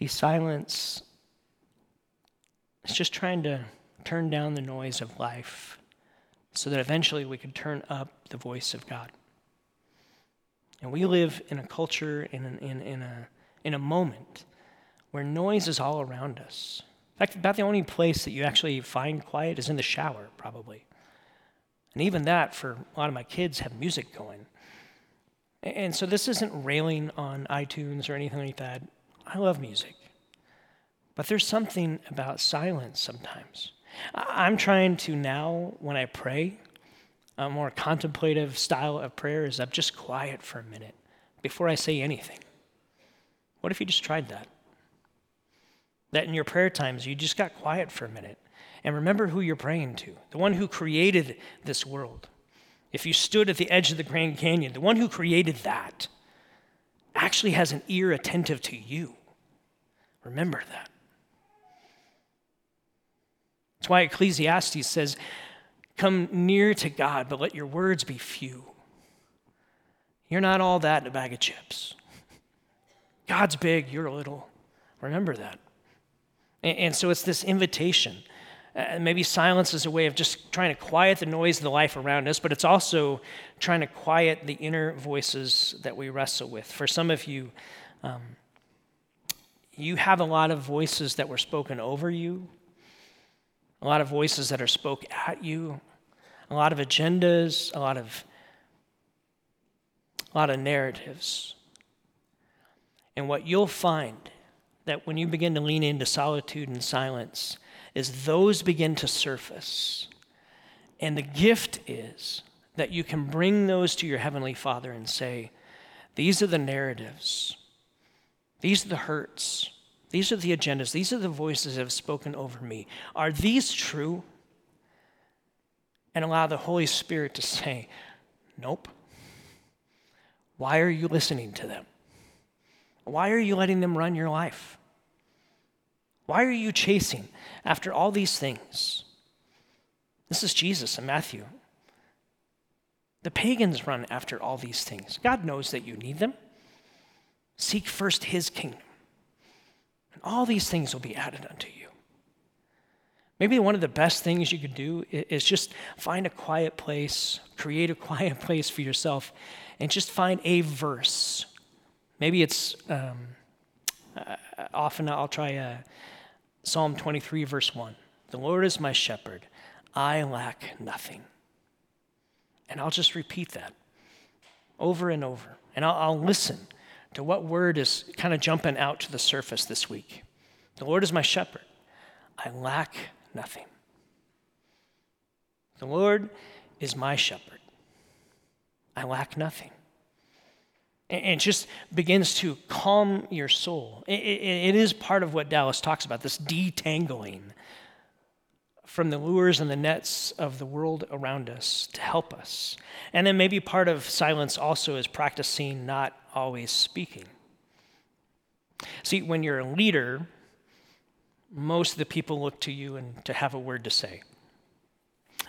Silence is just trying to turn down the noise of life so that eventually we could turn up the voice of God. And we live in a culture, in, an, in, in, a, in a moment where noise is all around us. In fact, about the only place that you actually find quiet is in the shower, probably. And even that, for a lot of my kids, have music going. And so this isn't railing on iTunes or anything like that. I love music. But there's something about silence sometimes. I'm trying to now, when I pray, a more contemplative style of prayer is I'm just quiet for a minute before I say anything. What if you just tried that? That in your prayer times, you just got quiet for a minute and remember who you're praying to the one who created this world. If you stood at the edge of the Grand Canyon, the one who created that actually has an ear attentive to you. Remember that. That's why Ecclesiastes says, Come near to God, but let your words be few. You're not all that in a bag of chips. God's big, you're little. Remember that. And, and so it's this invitation. Uh, maybe silence is a way of just trying to quiet the noise of the life around us, but it's also trying to quiet the inner voices that we wrestle with. For some of you, um, you have a lot of voices that were spoken over you, a lot of voices that are spoke at you, a lot of agendas, a lot of a lot of narratives. And what you'll find that when you begin to lean into solitude and silence is those begin to surface. And the gift is that you can bring those to your heavenly Father and say, these are the narratives these are the hurts. These are the agendas. These are the voices that have spoken over me. Are these true? And allow the Holy Spirit to say, Nope. Why are you listening to them? Why are you letting them run your life? Why are you chasing after all these things? This is Jesus in Matthew. The pagans run after all these things. God knows that you need them. Seek first his kingdom, and all these things will be added unto you. Maybe one of the best things you could do is just find a quiet place, create a quiet place for yourself, and just find a verse. Maybe it's um, uh, often I'll try uh, Psalm 23, verse 1. The Lord is my shepherd, I lack nothing. And I'll just repeat that over and over. And I'll, I'll listen to what word is kind of jumping out to the surface this week. The Lord is my shepherd. I lack nothing. The Lord is my shepherd. I lack nothing. And it just begins to calm your soul. it, it, it is part of what Dallas talks about this detangling from the lures and the nets of the world around us to help us. And then maybe part of silence also is practicing not always speaking. See, when you're a leader, most of the people look to you and to have a word to say.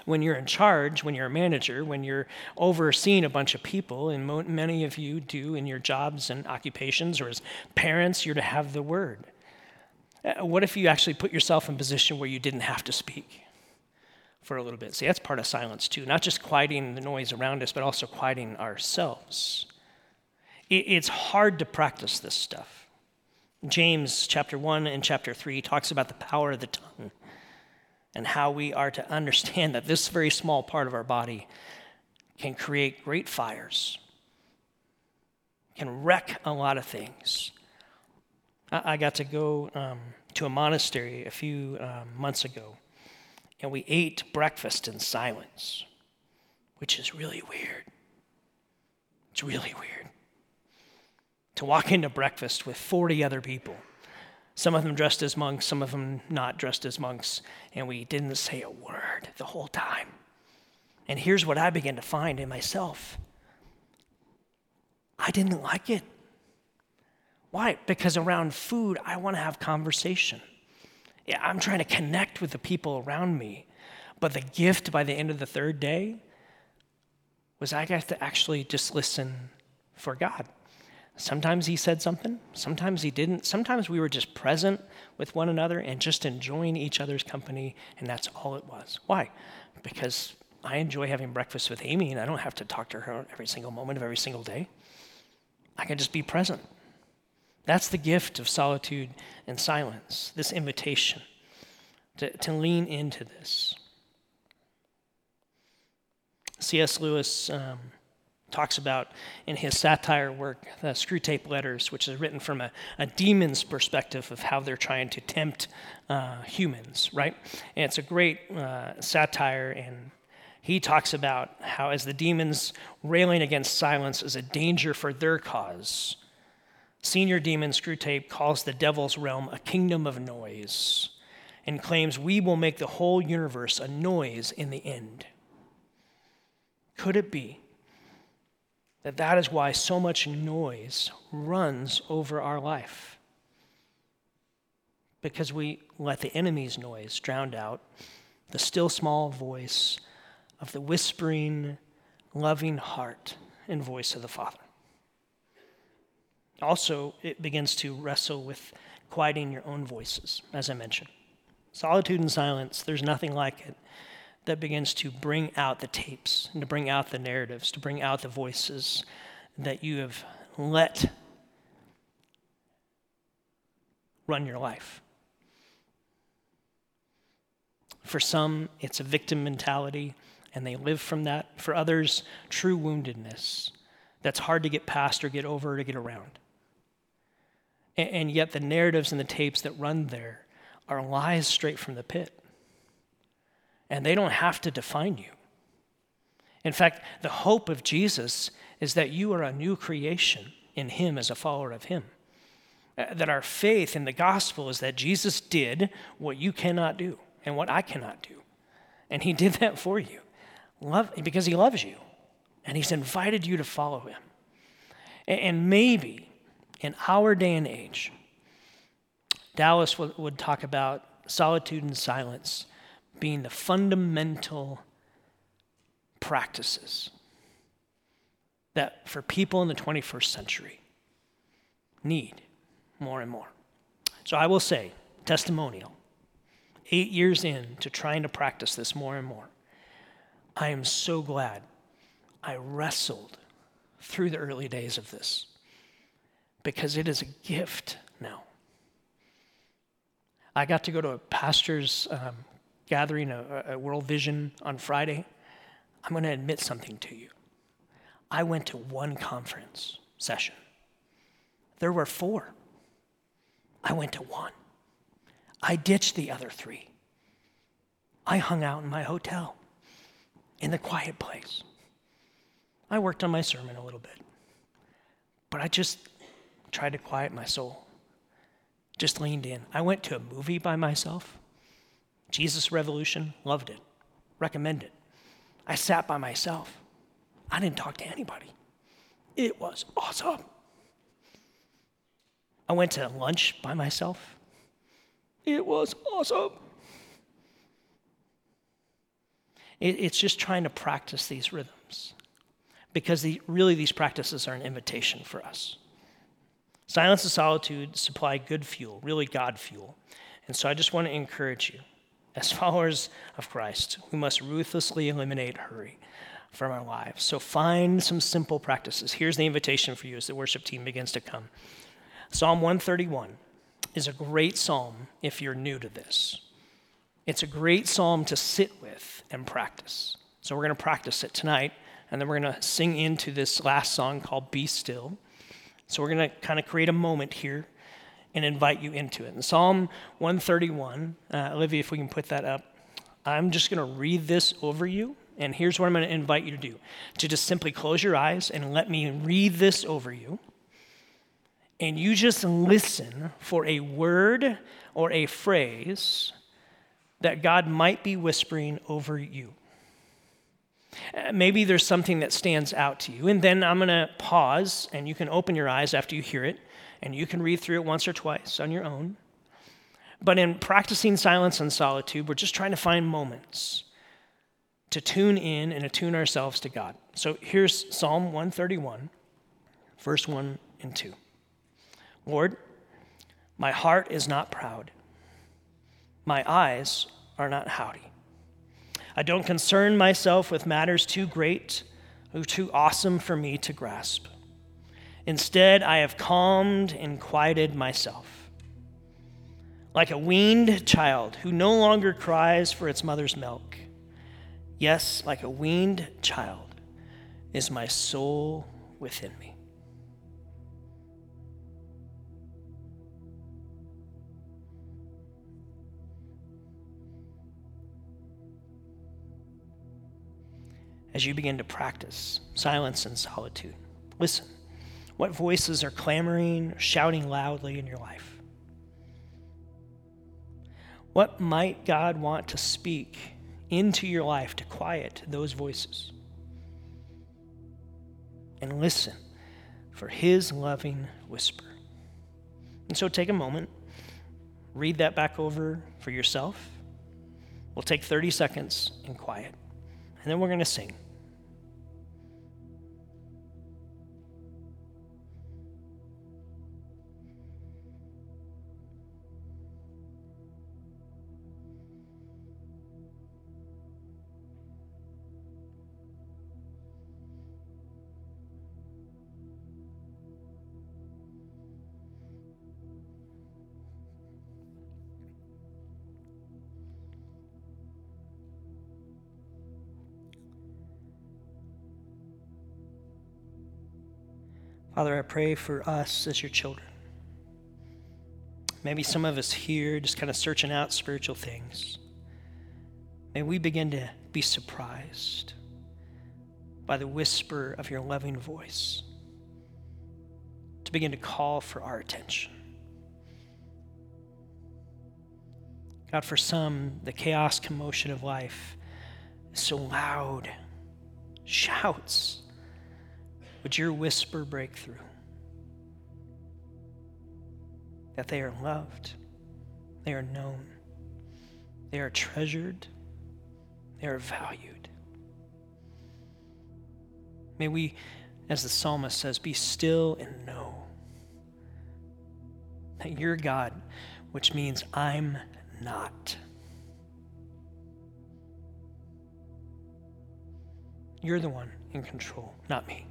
When you're in charge, when you're a manager, when you're overseeing a bunch of people, and mo- many of you do in your jobs and occupations, or as parents, you're to have the word. Uh, What if you actually put yourself in a position where you didn't have to speak for a little bit? See, that's part of silence too, not just quieting the noise around us, but also quieting ourselves. It's hard to practice this stuff. James chapter 1 and chapter 3 talks about the power of the tongue and how we are to understand that this very small part of our body can create great fires, can wreck a lot of things. I, I got to go um, to a monastery a few um, months ago, and we ate breakfast in silence, which is really weird. It's really weird. To walk into breakfast with 40 other people some of them dressed as monks, some of them not dressed as monks, and we didn't say a word the whole time. And here's what I began to find in myself I didn't like it. Why? Because around food, I want to have conversation. Yeah, I'm trying to connect with the people around me. But the gift by the end of the third day was I got to actually just listen for God. Sometimes he said something, sometimes he didn't. Sometimes we were just present with one another and just enjoying each other's company, and that's all it was. Why? Because I enjoy having breakfast with Amy, and I don't have to talk to her every single moment of every single day. I can just be present. That's the gift of solitude and silence, this invitation to, to lean into this. C.S. Lewis um, talks about in his satire work, the Screwtape Letters, which is written from a, a demon's perspective of how they're trying to tempt uh, humans, right? And it's a great uh, satire, and he talks about how, as the demons railing against silence is a danger for their cause, senior demon Screwtape calls the devil's realm a kingdom of noise and claims we will make the whole universe a noise in the end. Could it be that that is why so much noise runs over our life? Because we let the enemy's noise drown out the still small voice of the whispering, loving heart and voice of the Father. Also, it begins to wrestle with quieting your own voices, as I mentioned. Solitude and silence, there's nothing like it that begins to bring out the tapes and to bring out the narratives, to bring out the voices that you have let run your life. For some, it's a victim mentality, and they live from that. For others, true woundedness that's hard to get past or get over or to get around. And, and yet, the narratives and the tapes that run there are lies straight from the pit and they don't have to define you. In fact, the hope of Jesus is that you are a new creation in Him as a follower of Him. Uh, That our faith in the gospel is that Jesus did what you cannot do and what I cannot do. And He did that for you Love, because He loves you and He's invited you to follow Him. And maybe in our day and age, Dallas would, would talk about solitude and silence being the fundamental practices that for people in the 21st century need more and more. So I will say, testimonial, eight years in to trying to practice this more and more, I am so glad I wrestled through the early days of this because it is a gift now. I got to go to a pastor's um, gathering, a, a World Vision on Friday. I'm going to admit something to you. I went to one conference session. There were four. I went to one. I ditched the other three. I hung out in my hotel in the quiet place. I worked on my sermon a little bit, but I just tried to quiet my soul. Just leaned in. I went to a movie by myself. Jesus Revolution, loved it, recommend it. I sat by myself. I didn't talk to anybody. It was awesome. I went to lunch by myself. It was awesome. It, it's just trying to practice these rhythms because the, really these practices are an invitation for us. Silence and solitude supply good fuel, really God fuel. And so I just want to encourage you, as followers of Christ, we must ruthlessly eliminate hurry from our lives. So find some simple practices. Here's the invitation for you as the worship team begins to come. Psalm 131 is a great psalm if you're new to this. It's a great psalm to sit with and practice. So we're going to practice it tonight, and then we're going to sing into this last song called Be Still. So we're going to kind of create a moment here and invite you into it. In Psalm 131, uh, Olivia, if we can put that up, I'm just going to read this over you. And here's what I'm going to invite you to do to just simply close your eyes and let me read this over you. And you just listen for a word or a phrase that God might be whispering over you. Uh, Maybe there's something that stands out to you. And then I'm going to pause, and you can open your eyes after you hear it, and you can read through it once or twice on your own. But in practicing silence and solitude, we're just trying to find moments to tune in and attune ourselves to God. So here's Psalm 131, verse 1 and 2. Lord, my heart is not proud, my eyes are not haughty. I don't concern myself with matters too great or too awesome for me to grasp. Instead, I have calmed and quieted myself. Like a weaned child who no longer cries for its mother's milk. Yes, like a weaned child is my soul within me. as you begin to practice silence and solitude. Listen. What voices are clamoring, shouting loudly in your life? What might God want to speak into your life to quiet those voices? And listen for His loving whisper. And so take a moment, read that back over for yourself. We'll take 30 seconds in quiet, and then we're going to sing. Father, I pray for us as your children. Maybe some of us here just kind of searching out spiritual things. May we begin to be surprised by the whisper of your loving voice, to begin to call for our attention. God, for some, the chaos, commotion of life is so loud, shouts. Would your whisper break through? That they are loved, they are known, they are treasured, they are valued. May we, as the psalmist says, be still and know that you're God, which means I'm not. You're the one in control, not me.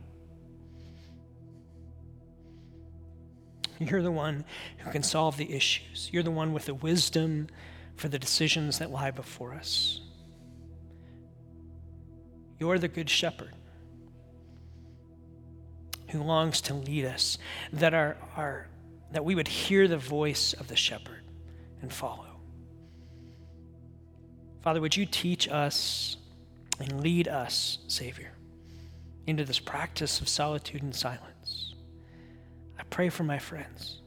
You're the one who can solve the issues. You're the one with the wisdom for the decisions that lie before us. You're the good shepherd who longs to lead us, that, our, our, that we would hear the voice of the shepherd and follow. Father, would you teach us and lead us, Savior, into this practice of solitude and silence? Pray for my friends.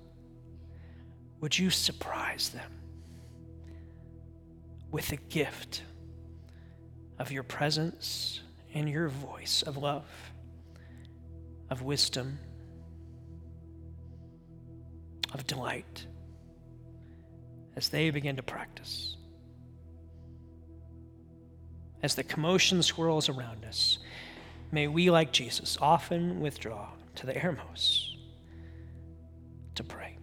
Would you surprise them with the gift of your presence and your voice of love, of wisdom, of delight as they begin to practice? as the commotion swirls around us, may we, like Jesus, often withdraw to the airmost to pray.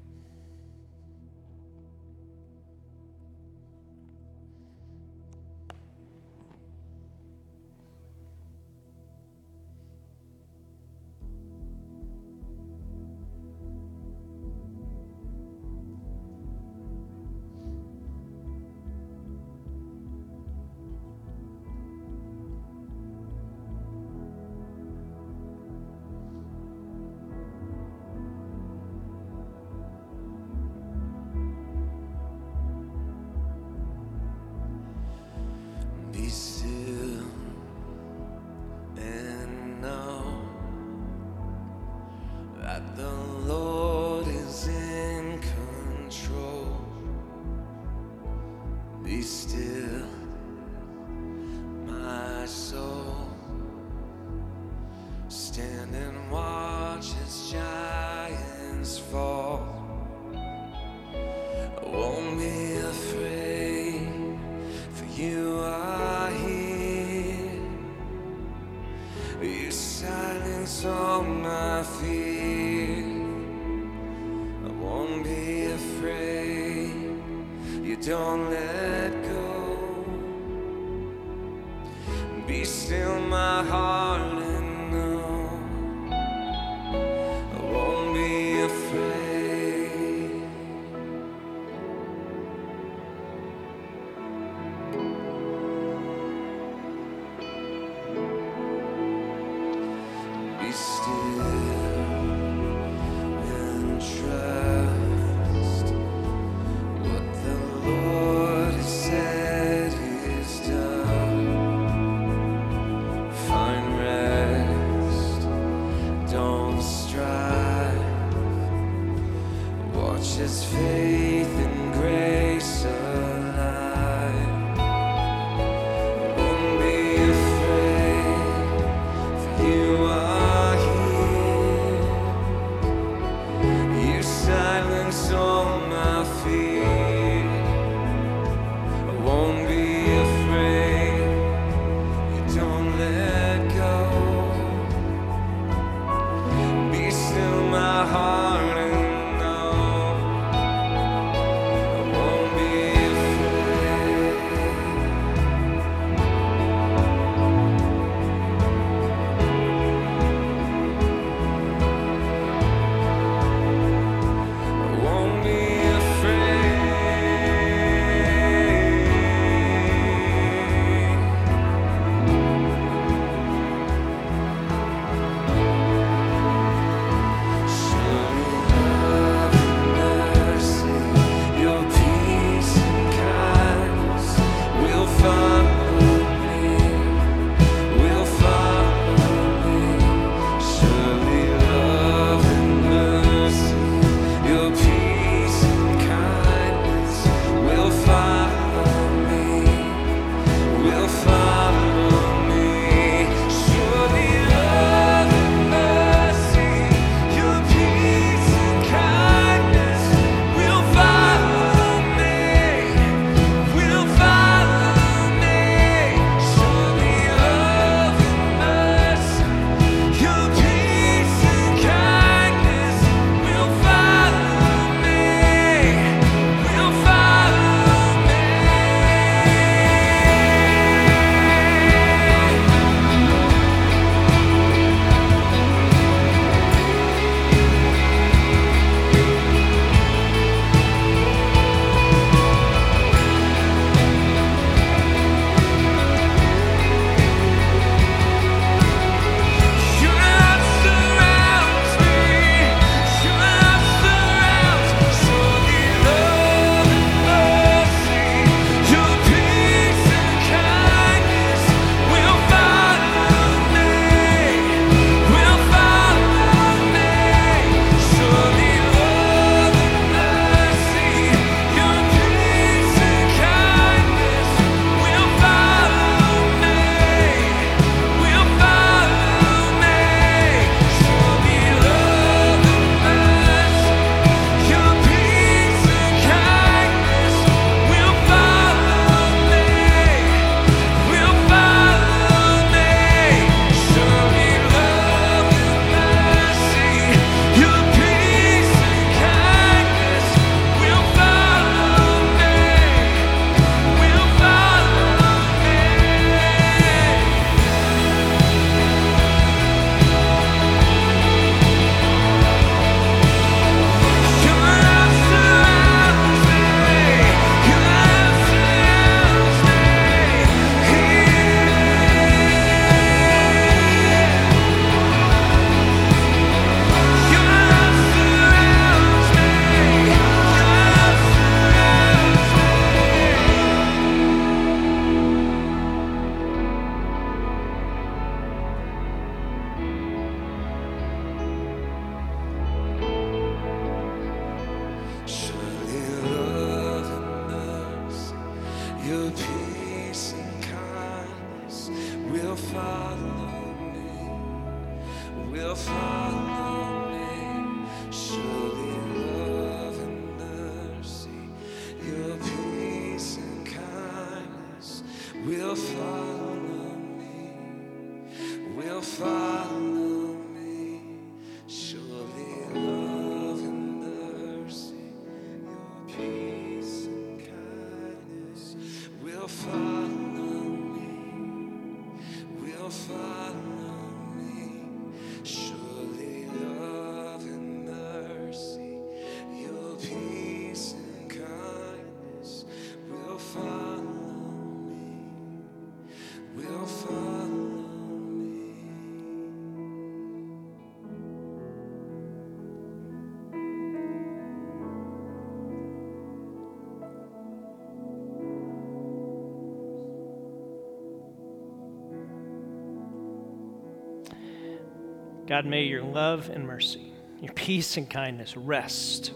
God, may your love and mercy, your peace and kindness rest,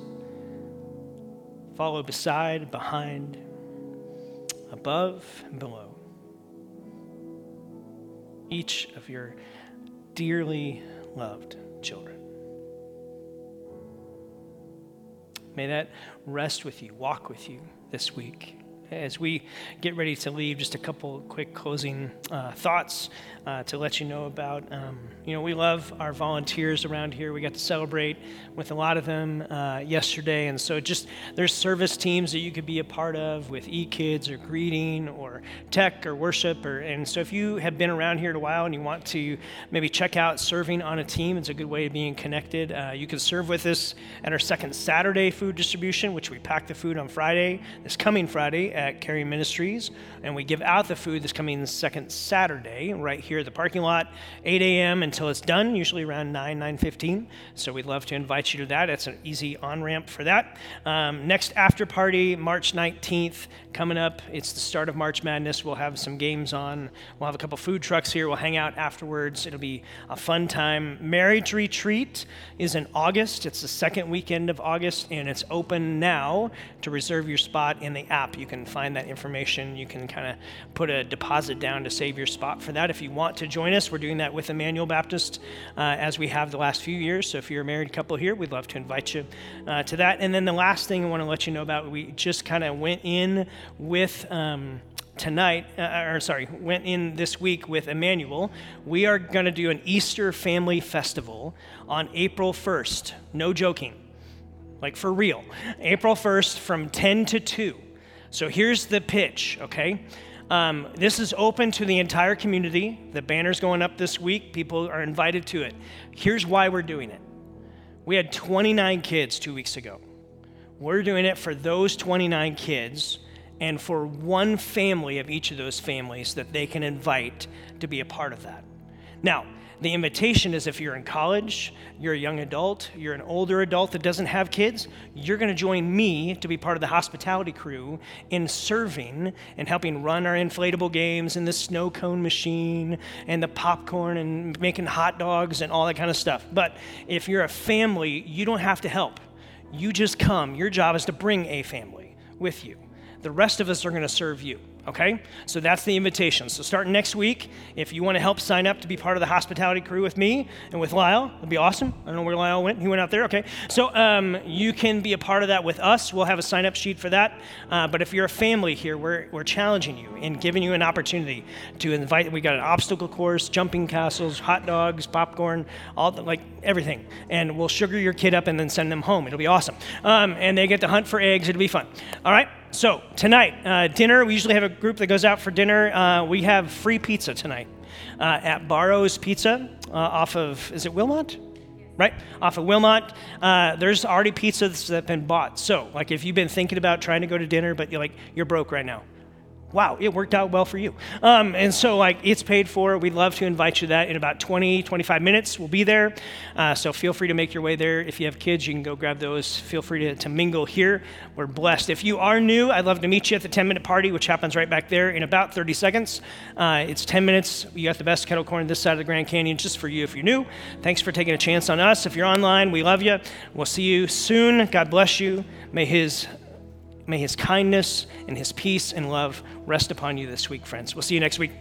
follow beside, behind, above, and below each of your dearly loved children. May that rest with you, walk with you this week. As we get ready to leave, just a couple quick closing uh, thoughts uh, to let you know about. Um, you know, we love our volunteers around here. We got to celebrate with a lot of them uh, yesterday, and so just there's service teams that you could be a part of with e-kids or greeting or tech or worship. Or and so if you have been around here a while and you want to maybe check out serving on a team, it's a good way of being connected. Uh, you can serve with us at our second Saturday food distribution, which we pack the food on Friday, this coming Friday at Carry Ministries, and we give out the food this coming second Saturday right here at the parking lot, 8 a.m. until it's done, usually around 9, 9.15. So we'd love to invite you to that. It's an easy on-ramp for that. Um, next after party, March 19th, coming up. It's the start of March Madness. We'll have some games on. We'll have a couple food trucks here. We'll hang out afterwards. It'll be a fun time. Marriage Retreat is in August. It's the second weekend of August, and it's open now to reserve your spot in the app. You can find that information. You can kind of put a deposit down to save your spot for that if you want to join us. We're doing that with Emmanuel Baptist uh, as we have the last few years. So if you're a married couple here, we'd love to invite you uh, to that. And then the last thing I want to let you know about, we just kind of went in with. Um, tonight, uh, or sorry, went in this week with Emmanuel. We are going to do an Easter family festival on April 1st. No joking. Like for real. April 1st from 10 to 2. So here's the pitch, okay? Um, this is open to the entire community. The banner's going up this week. People are invited to it. Here's why we're doing it. We had 29 kids two weeks ago. We're doing it for those 29 kids and for one family of each of those families that they can invite to be a part of that. Now, the invitation is if you're in college, you're a young adult, you're an older adult that doesn't have kids, you're going to join me to be part of the hospitality crew in serving and helping run our inflatable games and the snow cone machine and the popcorn and making hot dogs and all that kind of stuff. But if you're a family, you don't have to help. You just come. Your job is to bring a family with you. The rest of us are going to serve you. Okay? So that's the invitation. So starting next week, if you want to help sign up to be part of the hospitality crew with me and with Lyle, it'd be awesome. I don't know where Lyle went. He went out there. Okay. So um, you can be a part of that with us. We'll have a sign up sheet for that. Uh, but if you're a family here, we're, we're challenging you and giving you an opportunity to invite. We got an obstacle course, jumping castles, hot dogs, popcorn, all the, like everything. And we'll sugar your kid up and then send them home. It'll be awesome. Um, and they get to hunt for eggs. It'll be fun. All right. So tonight, uh, dinner. We usually have a group that goes out for dinner. Uh, we have free pizza tonight uh, at Barro's Pizza uh, off of is it Wilmot? Right off of Wilmot. Uh, there's already pizzas that have been bought. So, like, if you've been thinking about trying to go to dinner, but you're like you're broke right now, wow, it worked out well for you. Um, and so, like, it's paid for. We'd love to invite you to that in about 20, 25 minutes. We'll be there. Uh, so, feel free to make your way there. If you have kids, you can go grab those. Feel free to, to mingle here. We're blessed. If you are new, I'd love to meet you at the 10 minute party, which happens right back there in about 30 seconds. Uh, it's 10 minutes. You got the best kettle corn this side of the Grand Canyon just for you if you're new. Thanks for taking a chance on us. If you're online, we love you. We'll see you soon. God bless you. May His May his kindness and his peace and love rest upon you this week, friends. We'll see you next week.